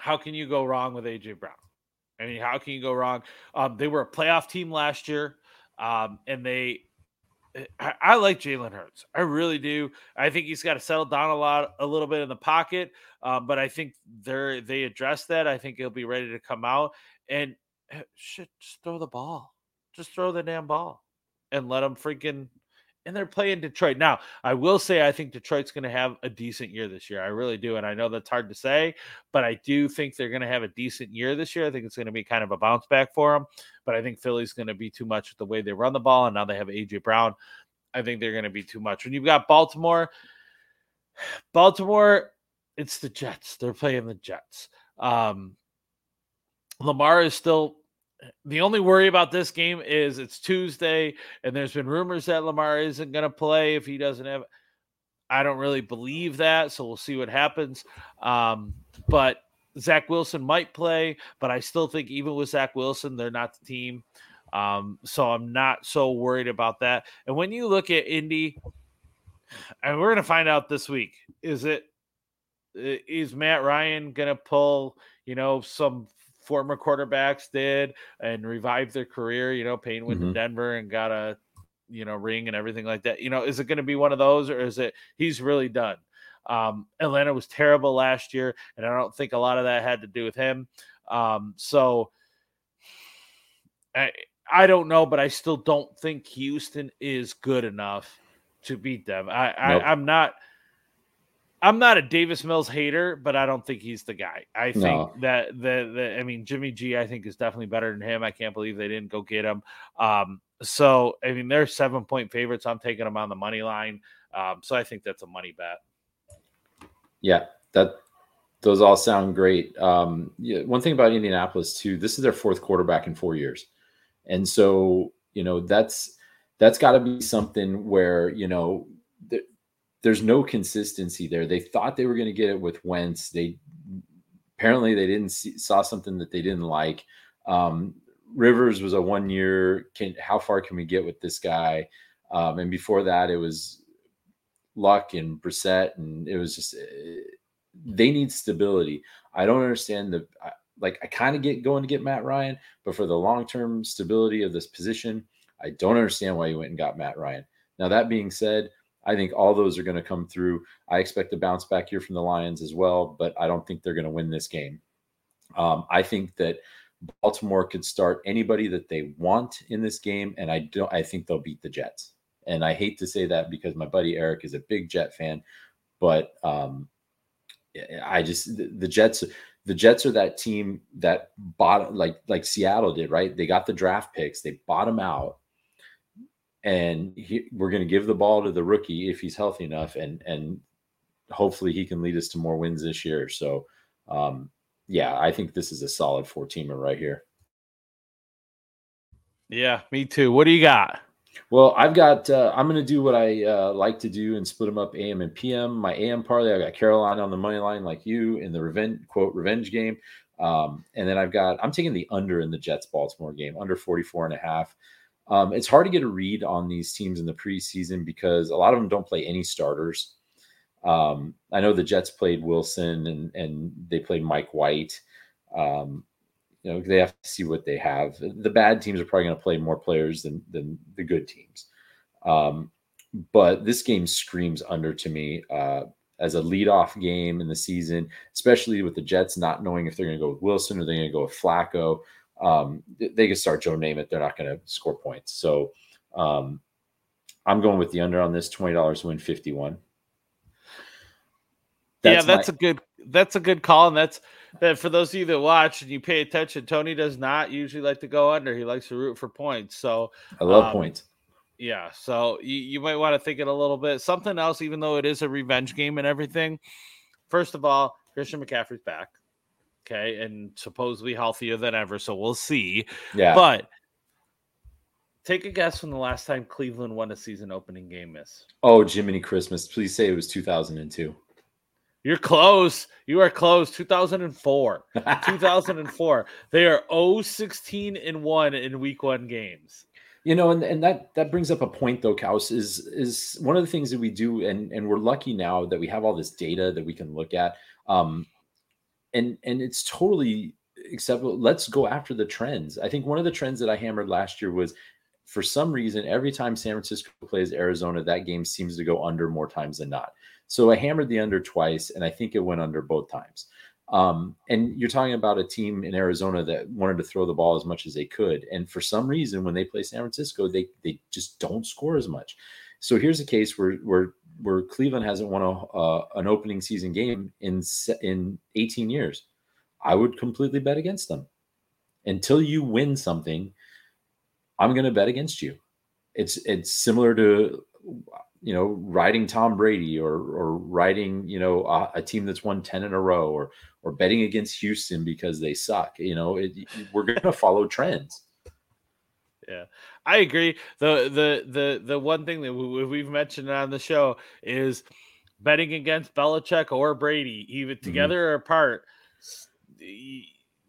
Speaker 1: how can you go wrong with AJ Brown? I mean, how can you go wrong? Um, they were a playoff team last year, um, and they. Eh, I, I like Jalen Hurts. I really do. I think he's got to settle down a lot, a little bit in the pocket. Um, but I think they're they address that. I think he'll be ready to come out and eh, shit. Just throw the ball. Just throw the damn ball, and let him freaking and they're playing Detroit. Now, I will say I think Detroit's going to have a decent year this year. I really do. And I know that's hard to say, but I do think they're going to have a decent year this year. I think it's going to be kind of a bounce back for them. But I think Philly's going to be too much with the way they run the ball. And now they have AJ Brown. I think they're going to be too much. When you've got Baltimore, Baltimore, it's the Jets. They're playing the Jets. Um, Lamar is still the only worry about this game is it's Tuesday, and there's been rumors that Lamar isn't going to play if he doesn't have. I don't really believe that, so we'll see what happens. Um, but Zach Wilson might play, but I still think even with Zach Wilson, they're not the team. Um, so I'm not so worried about that. And when you look at Indy, and we're going to find out this week, is it is Matt Ryan going to pull, you know, some former quarterbacks did and revive their career. You know, Peyton went mm-hmm. to Denver and got a you know ring and everything like that. You know, is it going to be one of those or is it he's really done? Um, Atlanta was terrible last year, and I don't think a lot of that had to do with him. Um, so I I don't know, but I still don't think Houston is good enough to beat them. I, nope. I I'm not. I'm not a Davis Mills hater, but I don't think he's the guy. I think no. that the, the I mean Jimmy G I think is definitely better than him. I can't believe they didn't go get him. Um, so I mean they're seven point favorites. I'm taking them on the money line. Um, so I think that's a money bet.
Speaker 2: Yeah, that those all sound great. Um, yeah, one thing about Indianapolis too, this is their fourth quarterback in four years, and so you know that's that's got to be something where you know there's no consistency there. They thought they were going to get it with Wentz. They apparently they didn't see, saw something that they didn't like. Um, Rivers was a one year. Can how far can we get with this guy? Um, and before that, it was Luck and Brissett, and it was just uh, they need stability. I don't understand the like. I kind of get going to get Matt Ryan, but for the long term stability of this position, I don't understand why you went and got Matt Ryan. Now that being said, I think all those are going to come through. I expect a bounce back here from the Lions as well, but I don't think they're going to win this game. Um, I think that Baltimore could start anybody that they want in this game, and I don't. I think they'll beat the Jets. And I hate to say that because my buddy Eric is a big Jet fan, but um, I just the, the Jets. The Jets are that team that bought like like Seattle did, right? They got the draft picks, they bought them out, and he, we're going to give the ball to the rookie if he's healthy enough, and and hopefully he can lead us to more wins this year. So, um, yeah, I think this is a solid four teamer right here.
Speaker 1: Yeah, me too. What do you got?
Speaker 2: Well, I've got. Uh, I'm going to do what I uh, like to do and split them up AM and PM. My AM parlay, I got Carolina on the money line, like you, in the revenge quote revenge game. Um, and then I've got. I'm taking the under in the Jets Baltimore game, under 44 and a half. Um, it's hard to get a read on these teams in the preseason because a lot of them don't play any starters. Um, I know the Jets played Wilson and and they played Mike White. Um, you know, they have to see what they have. The bad teams are probably going to play more players than than the good teams. Um, but this game screams under to me uh, as a leadoff game in the season, especially with the Jets not knowing if they're going to go with Wilson or they're going to go with Flacco. Um, they can start Joe Namath. They're not going to score points. So um, I'm going with the under on this twenty dollars win fifty one.
Speaker 1: yeah, that's my- a good that's a good call, and that's that for those of you that watch and you pay attention. Tony does not usually like to go under; he likes to root for points. So
Speaker 2: I love um, points.
Speaker 1: Yeah, so you, you might want to think it a little bit. Something else, even though it is a revenge game and everything. First of all, Christian McCaffrey's back, okay, and supposedly healthier than ever. So we'll see.
Speaker 2: Yeah,
Speaker 1: but Take a guess from the last time Cleveland won a season opening game, Miss.
Speaker 2: Oh, Jiminy Christmas. Please say it was 2002.
Speaker 1: You're close. You are close. 2004. 2004. They are 0 16 and 1 in week one games.
Speaker 2: You know, and, and that that brings up a point though, Kaus, is is one of the things that we do, and and we're lucky now that we have all this data that we can look at. Um and and it's totally acceptable. Let's go after the trends. I think one of the trends that I hammered last year was for some reason, every time San Francisco plays Arizona, that game seems to go under more times than not. So I hammered the under twice, and I think it went under both times. Um, and you're talking about a team in Arizona that wanted to throw the ball as much as they could, and for some reason, when they play San Francisco, they they just don't score as much. So here's a case where where where Cleveland hasn't won a uh, an opening season game in in 18 years. I would completely bet against them until you win something I'm going to bet against you. It's it's similar to you know riding Tom Brady or or riding you know a, a team that's won 10 in a row or or betting against Houston because they suck. You know, it, we're going to follow trends.
Speaker 1: Yeah, I agree. the the the The one thing that we, we've mentioned on the show is betting against Belichick or Brady, even mm-hmm. together mm-hmm. or apart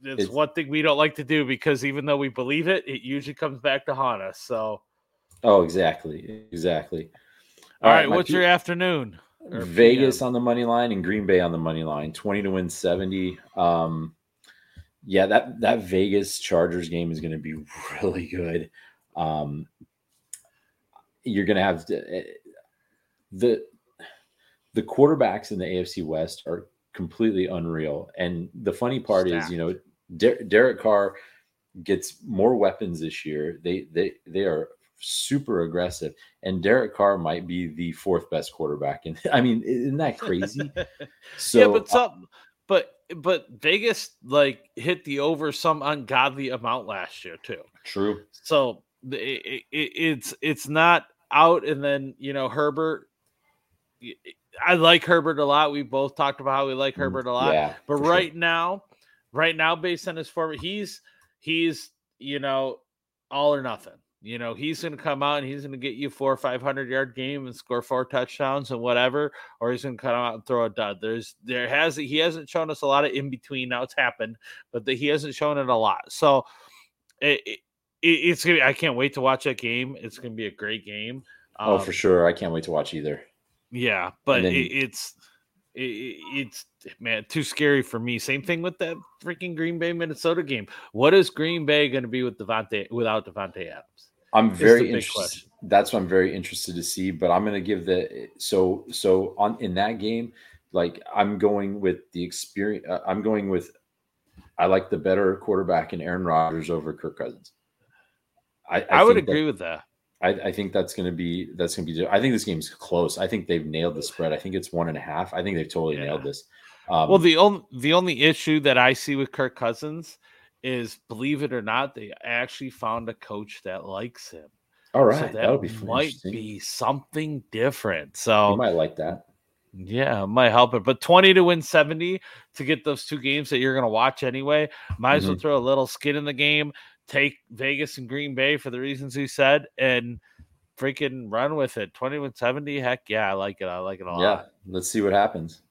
Speaker 1: it's, it's, one thing we don't like to do because even though we believe it, it usually comes back to haunt us. So,
Speaker 2: oh, exactly, exactly.
Speaker 1: All, All right, right what's your afternoon?
Speaker 2: Vegas PM? on the money line and Green Bay on the money line, twenty to win seventy. Um, yeah, that that Vegas Chargers game is going to be really good. Um, you're going to have to, eh, the the quarterbacks in the AFC West are completely unreal. And the funny part Stacked. is, you know, Der- Derek Carr gets more weapons this year. They they they are super aggressive, and Derek Carr might be the fourth best quarterback. And I mean, isn't that crazy?
Speaker 1: So, yeah, but some, but but Vegas like hit the over some ungodly amount last year too.
Speaker 2: True.
Speaker 1: So it, it, it's it's not out, and then you know Herbert. I like Herbert a lot. We both talked about how we like mm, Herbert a lot. Yeah, but right sure. now, right now, based on his form, he's he's you know all or nothing. You know, he's going to come out and he's going to get you four or five hundred yard game and score four touchdowns and whatever, or he's going to come out and throw a dud. There's there has he hasn't shown us a lot of in between. Now it's happened, but the, he hasn't shown it a lot. So it, it, it's gonna. Be, I can't wait to watch that game. It's going to be a great game.
Speaker 2: Um, oh, for sure. I can't wait to watch either.
Speaker 1: Yeah, but then, it, it's it, it's man too scary for me. Same thing with that freaking Green Bay Minnesota game. What is Green Bay going to be with Davante without Davante Adams?
Speaker 2: I'm very interested. That's what I'm very interested to see. But I'm going to give the so so on in that game. Like I'm going with the experience. Uh, I'm going with. I like the better quarterback in Aaron Rodgers over Kirk Cousins.
Speaker 1: I, I, I would agree that, with that.
Speaker 2: I, I think that's going to be that's going to be. I think this game's close. I think they've nailed the spread. I think it's one and a half. I think they've totally yeah. nailed this.
Speaker 1: Um, well, the only the only issue that I see with Kirk Cousins is, believe it or not, they actually found a coach that likes him.
Speaker 2: All right, so that, that would be
Speaker 1: might be something different. So
Speaker 2: you might like that.
Speaker 1: Yeah, might help it. But 20 to win 70 to get those two games that you're going to watch anyway. Might as mm-hmm. well throw a little skin in the game take Vegas and Green Bay for the reasons he said and freaking run with it. 2170, heck yeah, I like it. I like it a lot. Yeah,
Speaker 2: let's see what happens.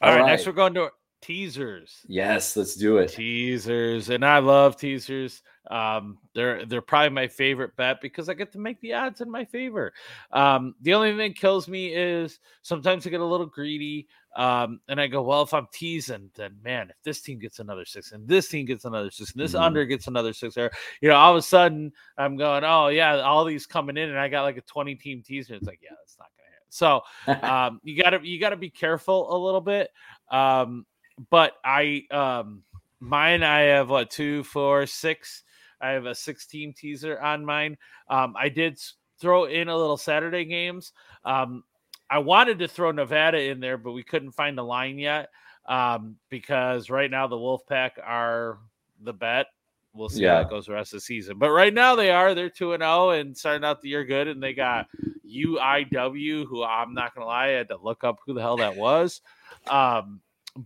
Speaker 1: All, All right, right, next we're going to teasers.
Speaker 2: Yes, let's do it.
Speaker 1: Teasers, and I love teasers. Um, they're they're probably my favorite bet because I get to make the odds in my favor. Um, the only thing that kills me is sometimes I get a little greedy. Um, and I go, well, if I'm teasing, then man, if this team gets another six and this team gets another six and this mm-hmm. under gets another six, or you know, all of a sudden I'm going, oh yeah, all these coming in, and I got like a 20 team teaser. It's like, yeah, that's not gonna hit. So um, you gotta you gotta be careful a little bit. Um, but I um mine I have what two, four, six. I have a six team teaser on mine. Um, I did throw in a little Saturday games. Um, I wanted to throw Nevada in there, but we couldn't find a line yet um, because right now the Wolfpack are the bet. We'll see yeah. how it goes the rest of the season. But right now they are. They're 2 and 0 and starting out the year good. And they got UIW, who I'm not going to lie, I had to look up who the hell that was. Um,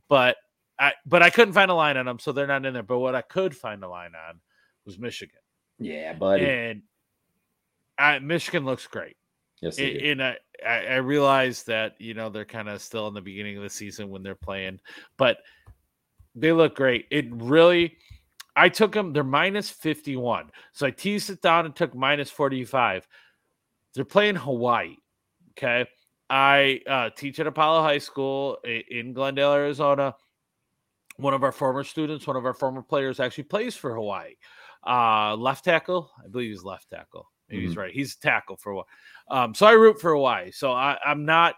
Speaker 1: but I, but I couldn't find a line on them, so they're not in there. But what I could find a line on was Michigan.
Speaker 2: Yeah, buddy.
Speaker 1: And I, Michigan looks great. Yes, and I, I realize that you know they're kind of still in the beginning of the season when they're playing, but they look great. It really, I took them. They're minus fifty one, so I teased it down and took minus forty five. They're playing Hawaii. Okay, I uh, teach at Apollo High School in Glendale, Arizona. One of our former students, one of our former players, actually plays for Hawaii. Uh, left tackle, I believe he's left tackle. Maybe mm-hmm. he's right. He's tackle for what? Um, so I root for Hawaii. So I, I'm not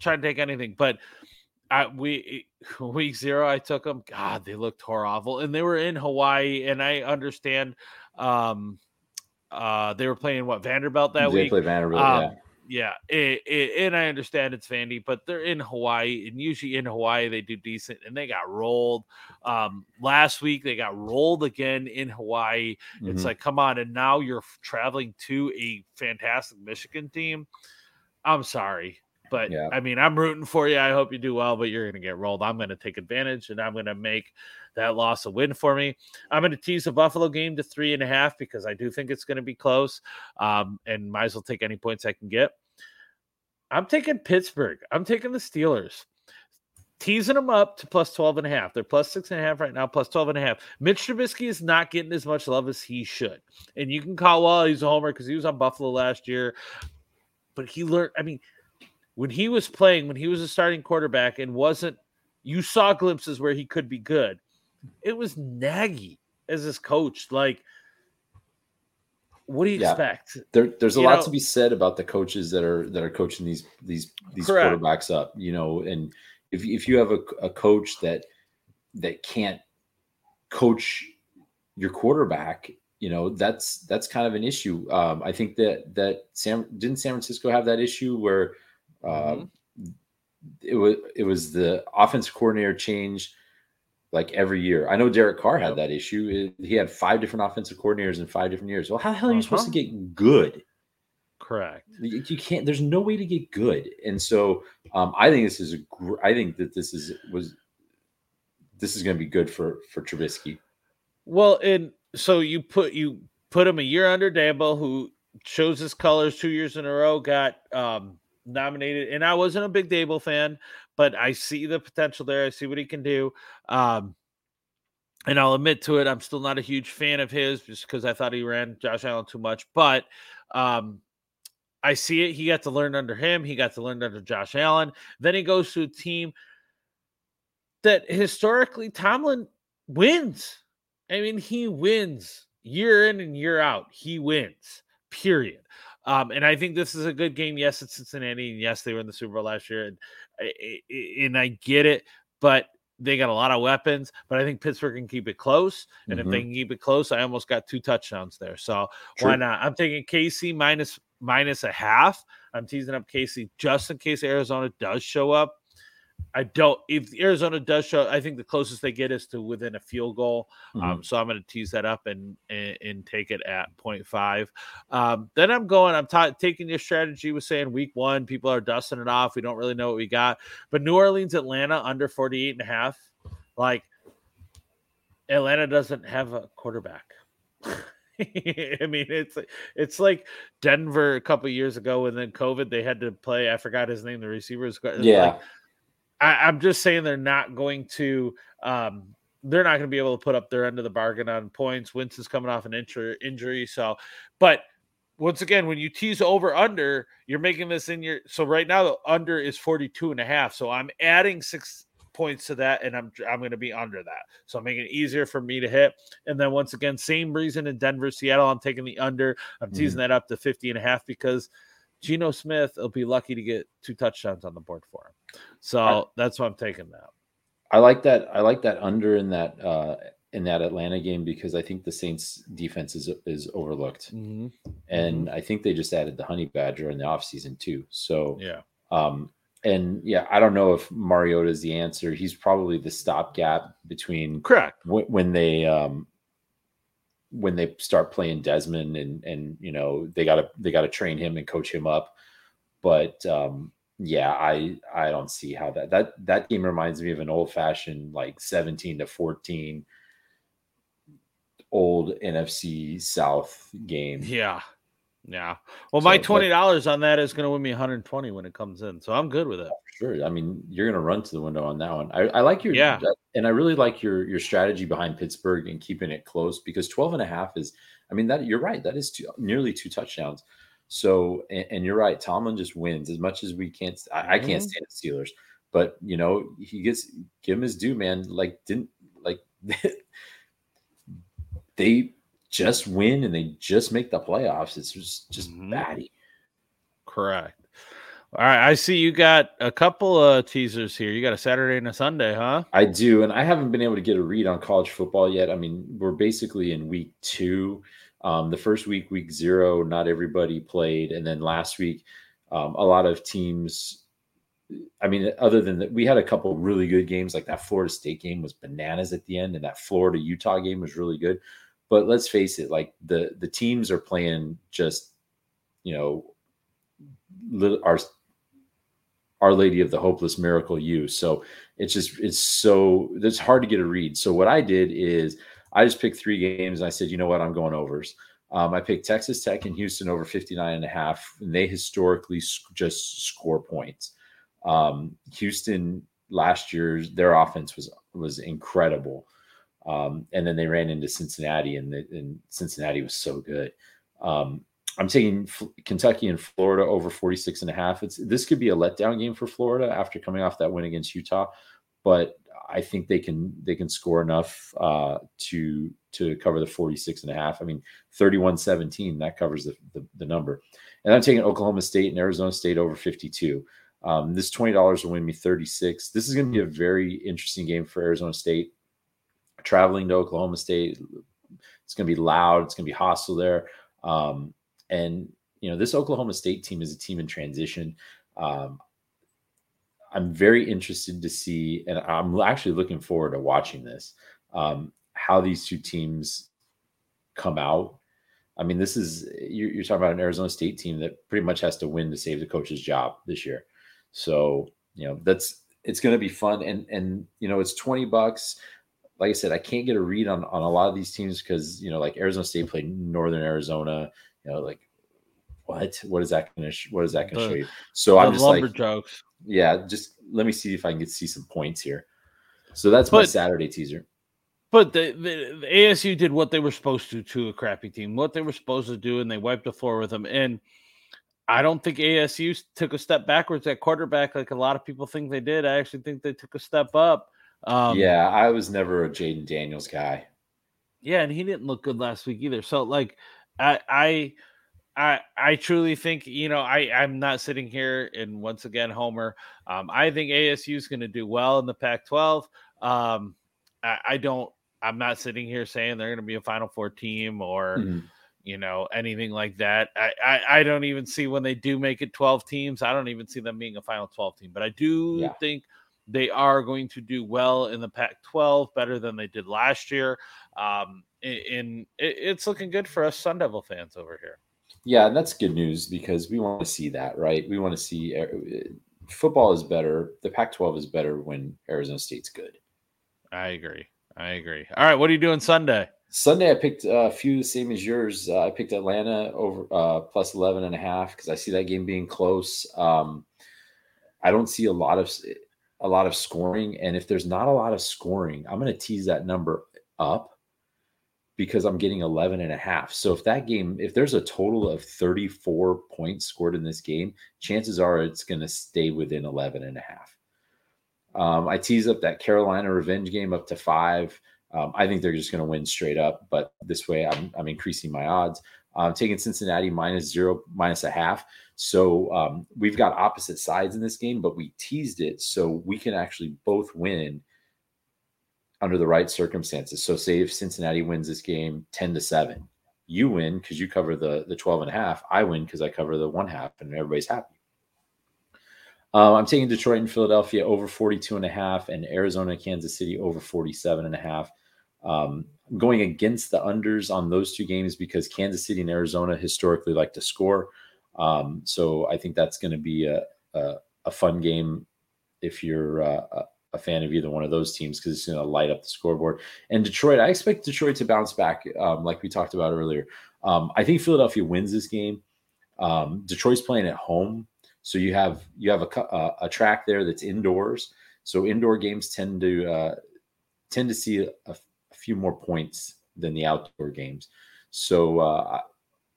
Speaker 1: trying to take anything, but I we week zero I took them. God, they looked horrible, and they were in Hawaii, and I understand. Um, uh, they were playing what Vanderbilt that
Speaker 2: they
Speaker 1: week.
Speaker 2: Vanderbilt, um, yeah
Speaker 1: yeah, it, it, and I understand it's Vandy, but they're in Hawaii, and usually in Hawaii they do decent, and they got rolled. Um, last week they got rolled again in Hawaii. Mm-hmm. It's like, come on, and now you're traveling to a fantastic Michigan team. I'm sorry, but yeah. I mean, I'm rooting for you. I hope you do well, but you're going to get rolled. I'm going to take advantage, and I'm going to make that loss a win for me. I'm going to tease the Buffalo game to three and a half because I do think it's going to be close, um, and might as well take any points I can get. I'm taking Pittsburgh. I'm taking the Steelers. Teasing them up to plus 12 and a half. They're plus six and a half right now, plus 12 and a half. Mitch Trubisky is not getting as much love as he should. And you can call, well, he's a homer because he was on Buffalo last year. But he learned, I mean, when he was playing, when he was a starting quarterback and wasn't, you saw glimpses where he could be good it was Nagy as his coach. Like, what do you yeah. expect?
Speaker 2: There, there's a you lot know, to be said about the coaches that are that are coaching these these these correct. quarterbacks up. You know, and if if you have a, a coach that that can't coach your quarterback, you know that's that's kind of an issue. Um, I think that that San didn't San Francisco have that issue where mm-hmm. it was it was the offense coordinator change like every year. I know Derek Carr had that issue. He had five different offensive coordinators in five different years. Well, how the hell are you uh-huh. supposed to get good?
Speaker 1: Correct.
Speaker 2: You, can't. There's no way to get good. And so um, I think this is a. Gr- I think that this is was. This is going to be good for for Trubisky.
Speaker 1: Well, and so you put you put him a year under Daboll, who shows his colors two years in a row, got um, nominated, and I wasn't a big Daboll fan, but I see the potential there. I see what he can do. Um, and I'll admit to it, I'm still not a huge fan of his just because I thought he ran Josh Allen too much. But um, I see it. He got to learn under him. He got to learn under Josh Allen. Then he goes to a team that historically Tomlin wins. I mean, he wins year in and year out. He wins. Period. Um, and I think this is a good game. Yes, it's Cincinnati, and yes, they were in the Super Bowl last year, and and I get it, but they got a lot of weapons. But I think Pittsburgh can keep it close, and mm-hmm. if they mm-hmm. can keep it close, I almost got two touchdowns there. So True. why not? I'm taking KC minus minus a half. I'm teasing up KC just in case Arizona does show up. I don't. If Arizona does show, I think the closest they get is to within a field goal. Um, mm-hmm. Um, so I'm going to tease that up and, and, and take it at 0.5. Um, then I'm going. I'm t- taking your strategy with saying week one, people are dusting it off. We don't really know what we got, but New Orleans, Atlanta under 48 and a half. Like Atlanta doesn't have a quarterback. I mean, it's it's like Denver a couple years ago, and then COVID, they had to play. I forgot his name. The receivers.
Speaker 2: Yeah.
Speaker 1: Like, I, am just saying they're not going to um, they're not going to be able to put up their end of the bargain on points. Winston's coming off an injury, injury, so but once again, when you tease over under, you're making this in your so right now the under is 42 and a half. So I'm adding six points to that and I'm I'm going to be under that. So I'm making it easier for me to hit. And then once again, same reason in Denver, Seattle, I'm taking the under. I'm teasing mm-hmm. that up to 50 and a half because Geno Smith will be lucky to get two touchdowns on the board for him. So I, that's why I'm taking that.
Speaker 2: I like that. I like that under in that uh in that Atlanta game because I think the Saints defense is is overlooked. Mm-hmm. And mm-hmm. I think they just added the honey badger in the offseason too. So
Speaker 1: yeah.
Speaker 2: Um and yeah, I don't know if Mariota is the answer. He's probably the stopgap between
Speaker 1: correct
Speaker 2: when, when they um when they start playing Desmond and and you know they gotta they gotta train him and coach him up. But um yeah, I I don't see how that that that game reminds me of an old fashioned like 17 to 14 old NFC South game.
Speaker 1: Yeah. Yeah. Well, so, my twenty dollars on that is going to win me 120 when it comes in, so I'm good with it.
Speaker 2: Sure. I mean, you're going to run to the window on that one. I, I like your
Speaker 1: yeah,
Speaker 2: and I really like your your strategy behind Pittsburgh and keeping it close because 12 and a half is. I mean, that you're right. That is two, nearly two touchdowns. So, and, and, you're right. Tomlin just wins as much as we can't. I, I can't mm-hmm. stand the Steelers, but you know he gets give him his due, man. Like didn't like they just win and they just make the playoffs. It's just just mm-hmm. batty.
Speaker 1: Correct. All right, I see you got a couple of teasers here. You got a Saturday and a Sunday, huh?
Speaker 2: I do, and I haven't been able to get a read on college football yet. I mean, we're basically in week two. Um, the first week, week zero, not everybody played, and then last week, um, a lot of teams. I mean, other than that, we had a couple really good games. Like that Florida State game was bananas at the end, and that Florida Utah game was really good. But let's face it, like the the teams are playing just, you know, our Our Lady of the Hopeless Miracle You. So it's just it's so it's hard to get a read. So what I did is I just picked three games and I said, you know what, I'm going overs. Um, I picked Texas Tech and Houston over 59 and a half, and they historically just score points. Um, Houston last year, their offense was was incredible. Um, and then they ran into Cincinnati, and, the, and Cincinnati was so good. Um, I'm taking F- Kentucky and Florida over 46 and a half. It's this could be a letdown game for Florida after coming off that win against Utah, but I think they can they can score enough uh, to to cover the 46 and a half. I mean, 31-17 that covers the, the, the number. And I'm taking Oklahoma State and Arizona State over 52. Um, this $20 will win me 36. This is going to be a very interesting game for Arizona State traveling to Oklahoma State. It's going to be loud. It's going to be hostile there. Um, and you know, this Oklahoma State team is a team in transition. Um, I'm very interested to see, and I'm actually looking forward to watching this. Um, how these two teams come out. I mean, this is you're, you're, talking about an Arizona State team that pretty much has to win to save the coach's job this year. So you know that's it's going to be fun, and and you know it's twenty bucks like I said, I can't get a read on on a lot of these teams because you know, like Arizona State played Northern Arizona. You know, like what? What is that going to? Sh- what is that going to show you? So I'm just like,
Speaker 1: jokes.
Speaker 2: Yeah, just let me see if I can get see some points here. So that's but, my Saturday teaser.
Speaker 1: But the, the, the, ASU did what they were supposed to to a crappy team, what they were supposed to do, and they wiped the floor with them. And I don't think ASU took a step backwards at quarterback like a lot of people think they did. I actually think they took a step up.
Speaker 2: Um, yeah, I was never a Jayden Daniels guy.
Speaker 1: Yeah, and he didn't look good last week either. So like, I I I I truly think you know I I'm not sitting here and once again Homer. Um, I think ASU is going to do well in the Pac-12. Um, I, I don't. I'm not sitting here saying they're going to be a Final Four team or. Mm-hmm you know anything like that I, I, I don't even see when they do make it 12 teams i don't even see them being a final 12 team but i do yeah. think they are going to do well in the Pac 12, better than they did last year. Um, and it's looking good for us Sun Devil fans over here.
Speaker 2: Yeah, and that's good news because we want to see that, right? We want to see uh, football is better. The Pac 12 is better when Arizona State's good.
Speaker 1: I agree. I agree. All right. What are you doing Sunday?
Speaker 2: Sunday, I picked a few, same as yours. Uh, I picked Atlanta over uh, plus 11 and a half because I see that game being close. Um, I don't see a lot of a lot of scoring. And if there's not a lot of scoring, I'm going to tease that number up because I'm getting 11 and a half. So if that game, if there's a total of 34 points scored in this game, chances are it's going to stay within 11 and a half. Um, I tease up that Carolina revenge game up to five. Um, I think they're just going to win straight up, but this way I'm, I'm increasing my odds. I'm taking Cincinnati minus zero, minus a half. So um, we've got opposite sides in this game, but we teased it so we can actually both win under the right circumstances. So say if Cincinnati wins this game 10 to 7, you win because you cover the the 12 and a half. I win because I cover the one half and everybody's happy. Uh, I'm taking Detroit and Philadelphia over 42 and a half and Arizona, Kansas City over 47 and a half. Um, going against the unders on those two games because Kansas City and Arizona historically like to score. Um, so I think that's going to be a, a, a, fun game if you're uh, a fan of either one of those teams because it's going to light up the scoreboard. And Detroit, I expect Detroit to bounce back, um, like we talked about earlier. Um, I think Philadelphia wins this game. Um, Detroit's playing at home, so you have you have a, a, a, track there that's indoors. So indoor games tend to uh, tend to see a, few more points than the outdoor games. So uh,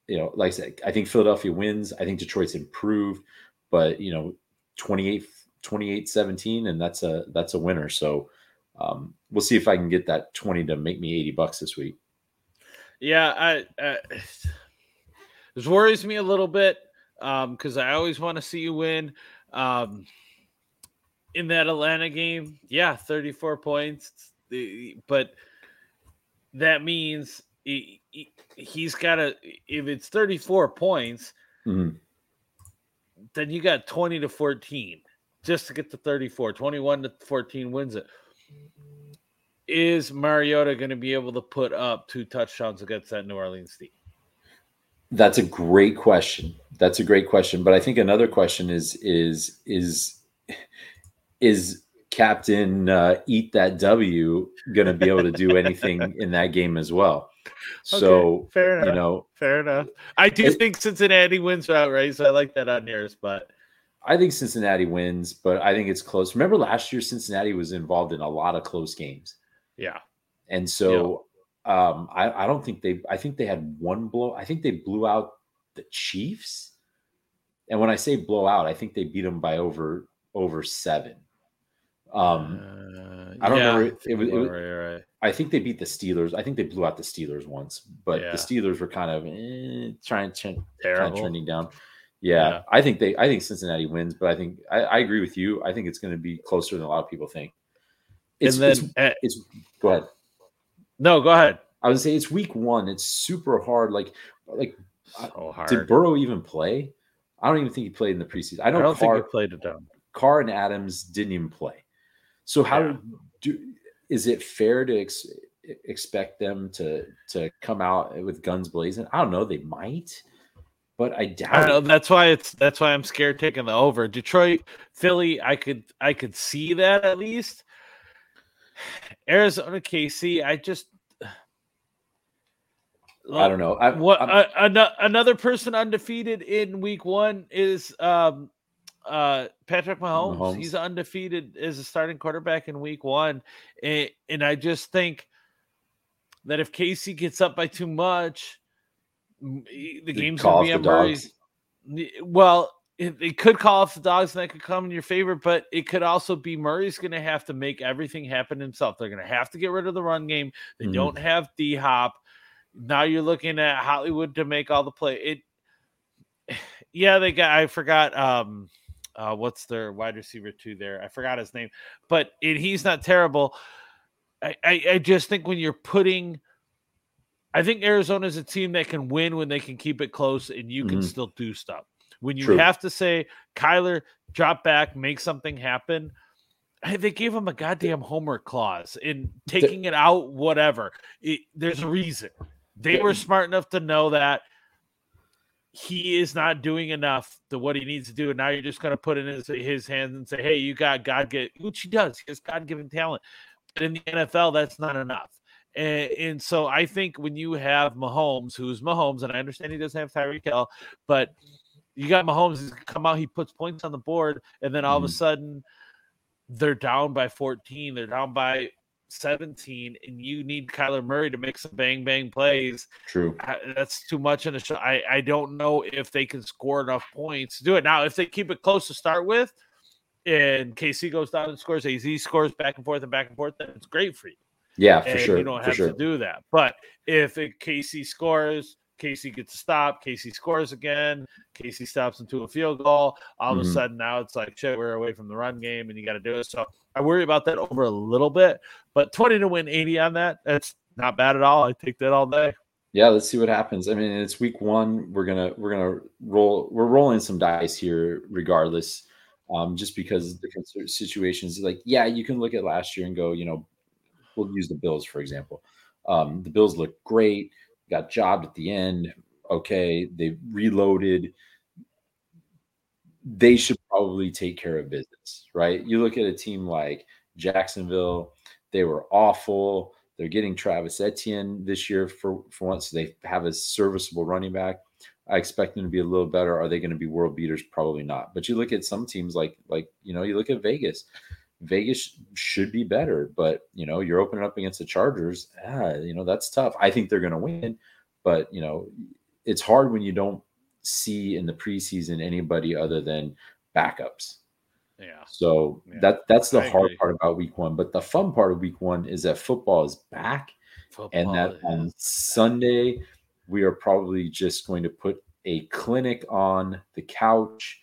Speaker 2: you know, like I said, I think Philadelphia wins. I think Detroit's improved, but you know, 28 28-17 and that's a that's a winner so um, we'll see if i can get that 20 to make me 80 bucks this week
Speaker 1: yeah i, this worries me a little bit um because um, i always want to see you win um, in that atlanta game yeah 34 points but that means he, has got to if it's 34 points mm-hmm. then you got 20 to 14 just to get to 34. 21 to 14 wins it. Is Mariota going to be able to put up two touchdowns against that New Orleans team?
Speaker 2: That's a great question. That's a great question. But I think another question is is is is Captain uh, Eat That W going to be able to do anything in that game as well? So okay, fair enough. You know,
Speaker 1: fair enough. I do it, think Cincinnati wins outright, so I like that on yours. But
Speaker 2: I think Cincinnati wins, but I think it's close. Remember last year, Cincinnati was involved in a lot of close games.
Speaker 1: Yeah.
Speaker 2: And so yeah. um, I, I don't think they, I think they had one blow. I think they blew out the Chiefs. And when I say blow out, I think they beat them by over, over seven. Um, uh, I don't yeah, remember. It, it was, it was right, right. I think they beat the Steelers. I think they blew out the Steelers once, but yeah. the Steelers were kind of eh, trying, trying, trying trending down. Yeah, yeah, I think they. I think Cincinnati wins, but I think I, I agree with you. I think it's going to be closer than a lot of people think. It's, and then it's, at, it's, go ahead.
Speaker 1: No, go ahead.
Speaker 2: I would say it's week one. It's super hard. Like like so hard. Did Burrow even play? I don't even think he played in the preseason. I, know
Speaker 1: I don't Carr, think he played it down.
Speaker 2: Carr and Adams didn't even play. So how yeah. do is it fair to ex, expect them to to come out with guns blazing? I don't know. They might but I doubt. I
Speaker 1: know, that's why it's that's why I'm scared taking the over. Detroit, Philly, I could I could see that at least. Arizona, KC, I just
Speaker 2: I don't know. I,
Speaker 1: what uh, another person undefeated in week one is um, uh, Patrick Mahomes. Mahomes. He's undefeated as a starting quarterback in week one, and, and I just think that if KC gets up by too much, the game's going to be on Murray's. Well, it, it, could call off the dogs and that could come in your favor, but it could also be Murray's going to have to make everything happen himself. They're going to have to get rid of the run game. They mm-hmm. don't have D Hop. Now you're looking at Hollywood to make all the play. It, yeah, they got. I forgot. Um, uh, what's their wide receiver two there? I forgot his name, but it, he's not terrible. I, I, I just think when you're putting I think Arizona is a team that can win when they can keep it close and you can mm-hmm. still do stuff. When you True. have to say, Kyler, drop back, make something happen. They gave him a goddamn homework clause in taking it out, whatever. It, there's a reason. They were smart enough to know that he is not doing enough to what he needs to do. And now you're just going to put in his, his hands and say, hey, you got God get, which he does. He has God given talent. But in the NFL, that's not enough. And, and, so I think when you have Mahomes, who's Mahomes, and I understand he doesn't have Tyreek Hill, but you got Mahomes, he's come out, he puts points on the board, and then all mm. of a mm-hmm. sudden they're down by 14, they're down by 17, and you need Kyler Murray to make some bang bang plays.
Speaker 2: True.
Speaker 1: Uh, that's too much in a shot. I, I don't know if they can score enough points to do it. Now, if they keep it close to start with, and KC goes down and scores, AZ scores back and forth and back and forth, then it's great for you.
Speaker 2: Yeah, for
Speaker 1: and
Speaker 2: sure.
Speaker 1: You don't have
Speaker 2: sure.
Speaker 1: to do that. But if it, KC scores, KC gets a stop, KC scores again, KC stops into a field goal. All mm-hmm. of a mm-hmm. sudden now it's like shit, we're away from the run game and you got to do it. So I worry about that over a little bit, but 20 to win 80 on that, that's not bad at all. I take that all day.
Speaker 2: Yeah, let's see what happens. I mean, it's week one. We're gonna we're gonna roll. We're rolling some dice here, regardless, um, just because different situations. Like, yeah, you can look at last year and go, you know, we'll use the Bills for example. Um, the Bills look great got jobbed at the end. Okay, they reloaded. They should probably take care of business, right? You look at a team like Jacksonville, they were awful. They're getting Travis Etienne this year for, for once. They have a serviceable running back. I expect them to be a little better. Are they going to be world beaters? Probably not. But you look at some teams like like you know you look at Vegas. Vegas should be better, but you know, you're opening up against the Chargers. Ah, you know, that's tough. I think they're going to win, but you know, it's hard when you don't see in the preseason anybody other than backups.
Speaker 1: Yeah.
Speaker 2: So yeah. that that's the I hard agree. part about week one. But the fun part of week one is that football is back. Football and that on Sunday, we are probably just going to put a clinic on the couch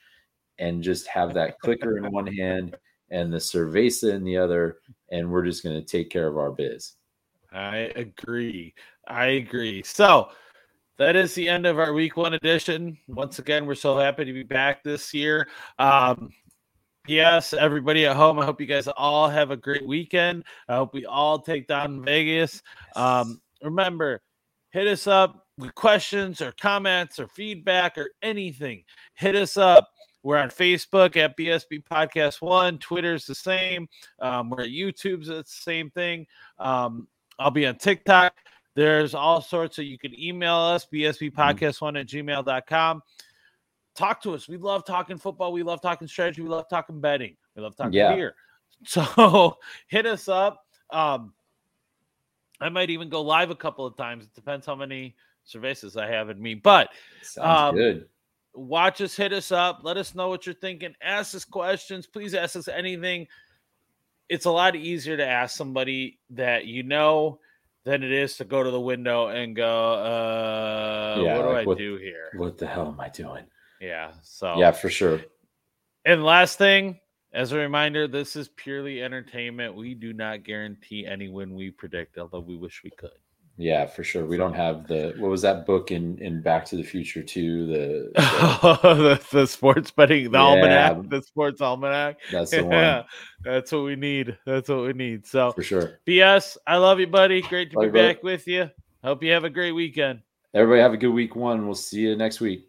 Speaker 2: and just have that clicker in one hand and the cerveza in the other, and we're just going to take care of our biz.
Speaker 1: I agree. I agree. So that is the end of our week one edition. Once again, we're so happy to be back this year. Um, yes, everybody at home, I hope you guys all have a great weekend. I hope we all take down Vegas. Um, remember, hit us up with questions or comments or feedback or anything. Hit us up we're on Facebook at BSB Podcast One. Twitter's the same. Um, we're at YouTube's it's the same thing. Um, I'll be on TikTok. There's all sorts of you can email us, BSB mm-hmm. Podcast One at gmail.com. Talk to us. We love talking football. We love talking strategy. We love talking betting. We love talking yeah. beer. So hit us up. Um, I might even go live a couple of times. It depends how many cervezas I have in me. But
Speaker 2: sounds um, good
Speaker 1: watch us, hit us up, let us know what you're thinking, ask us questions, please ask us anything. It's a lot easier to ask somebody that you know than it is to go to the window and go, uh, yeah, what do like I
Speaker 2: what,
Speaker 1: do here?
Speaker 2: What the hell am I doing?
Speaker 1: Yeah. So,
Speaker 2: yeah, for sure.
Speaker 1: And last thing, as a reminder, this is purely entertainment. We do not guarantee any win we predict, although we wish we could.
Speaker 2: Yeah, for sure. We don't have the what was that book in in Back to the Future too? The
Speaker 1: the, the, the sports betting, the yeah, almanac, the sports almanac.
Speaker 2: That's the yeah, one.
Speaker 1: That's what we need. That's what we need. So
Speaker 2: for sure.
Speaker 1: BS, I love you, buddy. Great to love be back with you. Hope you have a great weekend.
Speaker 2: Everybody have a good week one. We'll see you next week.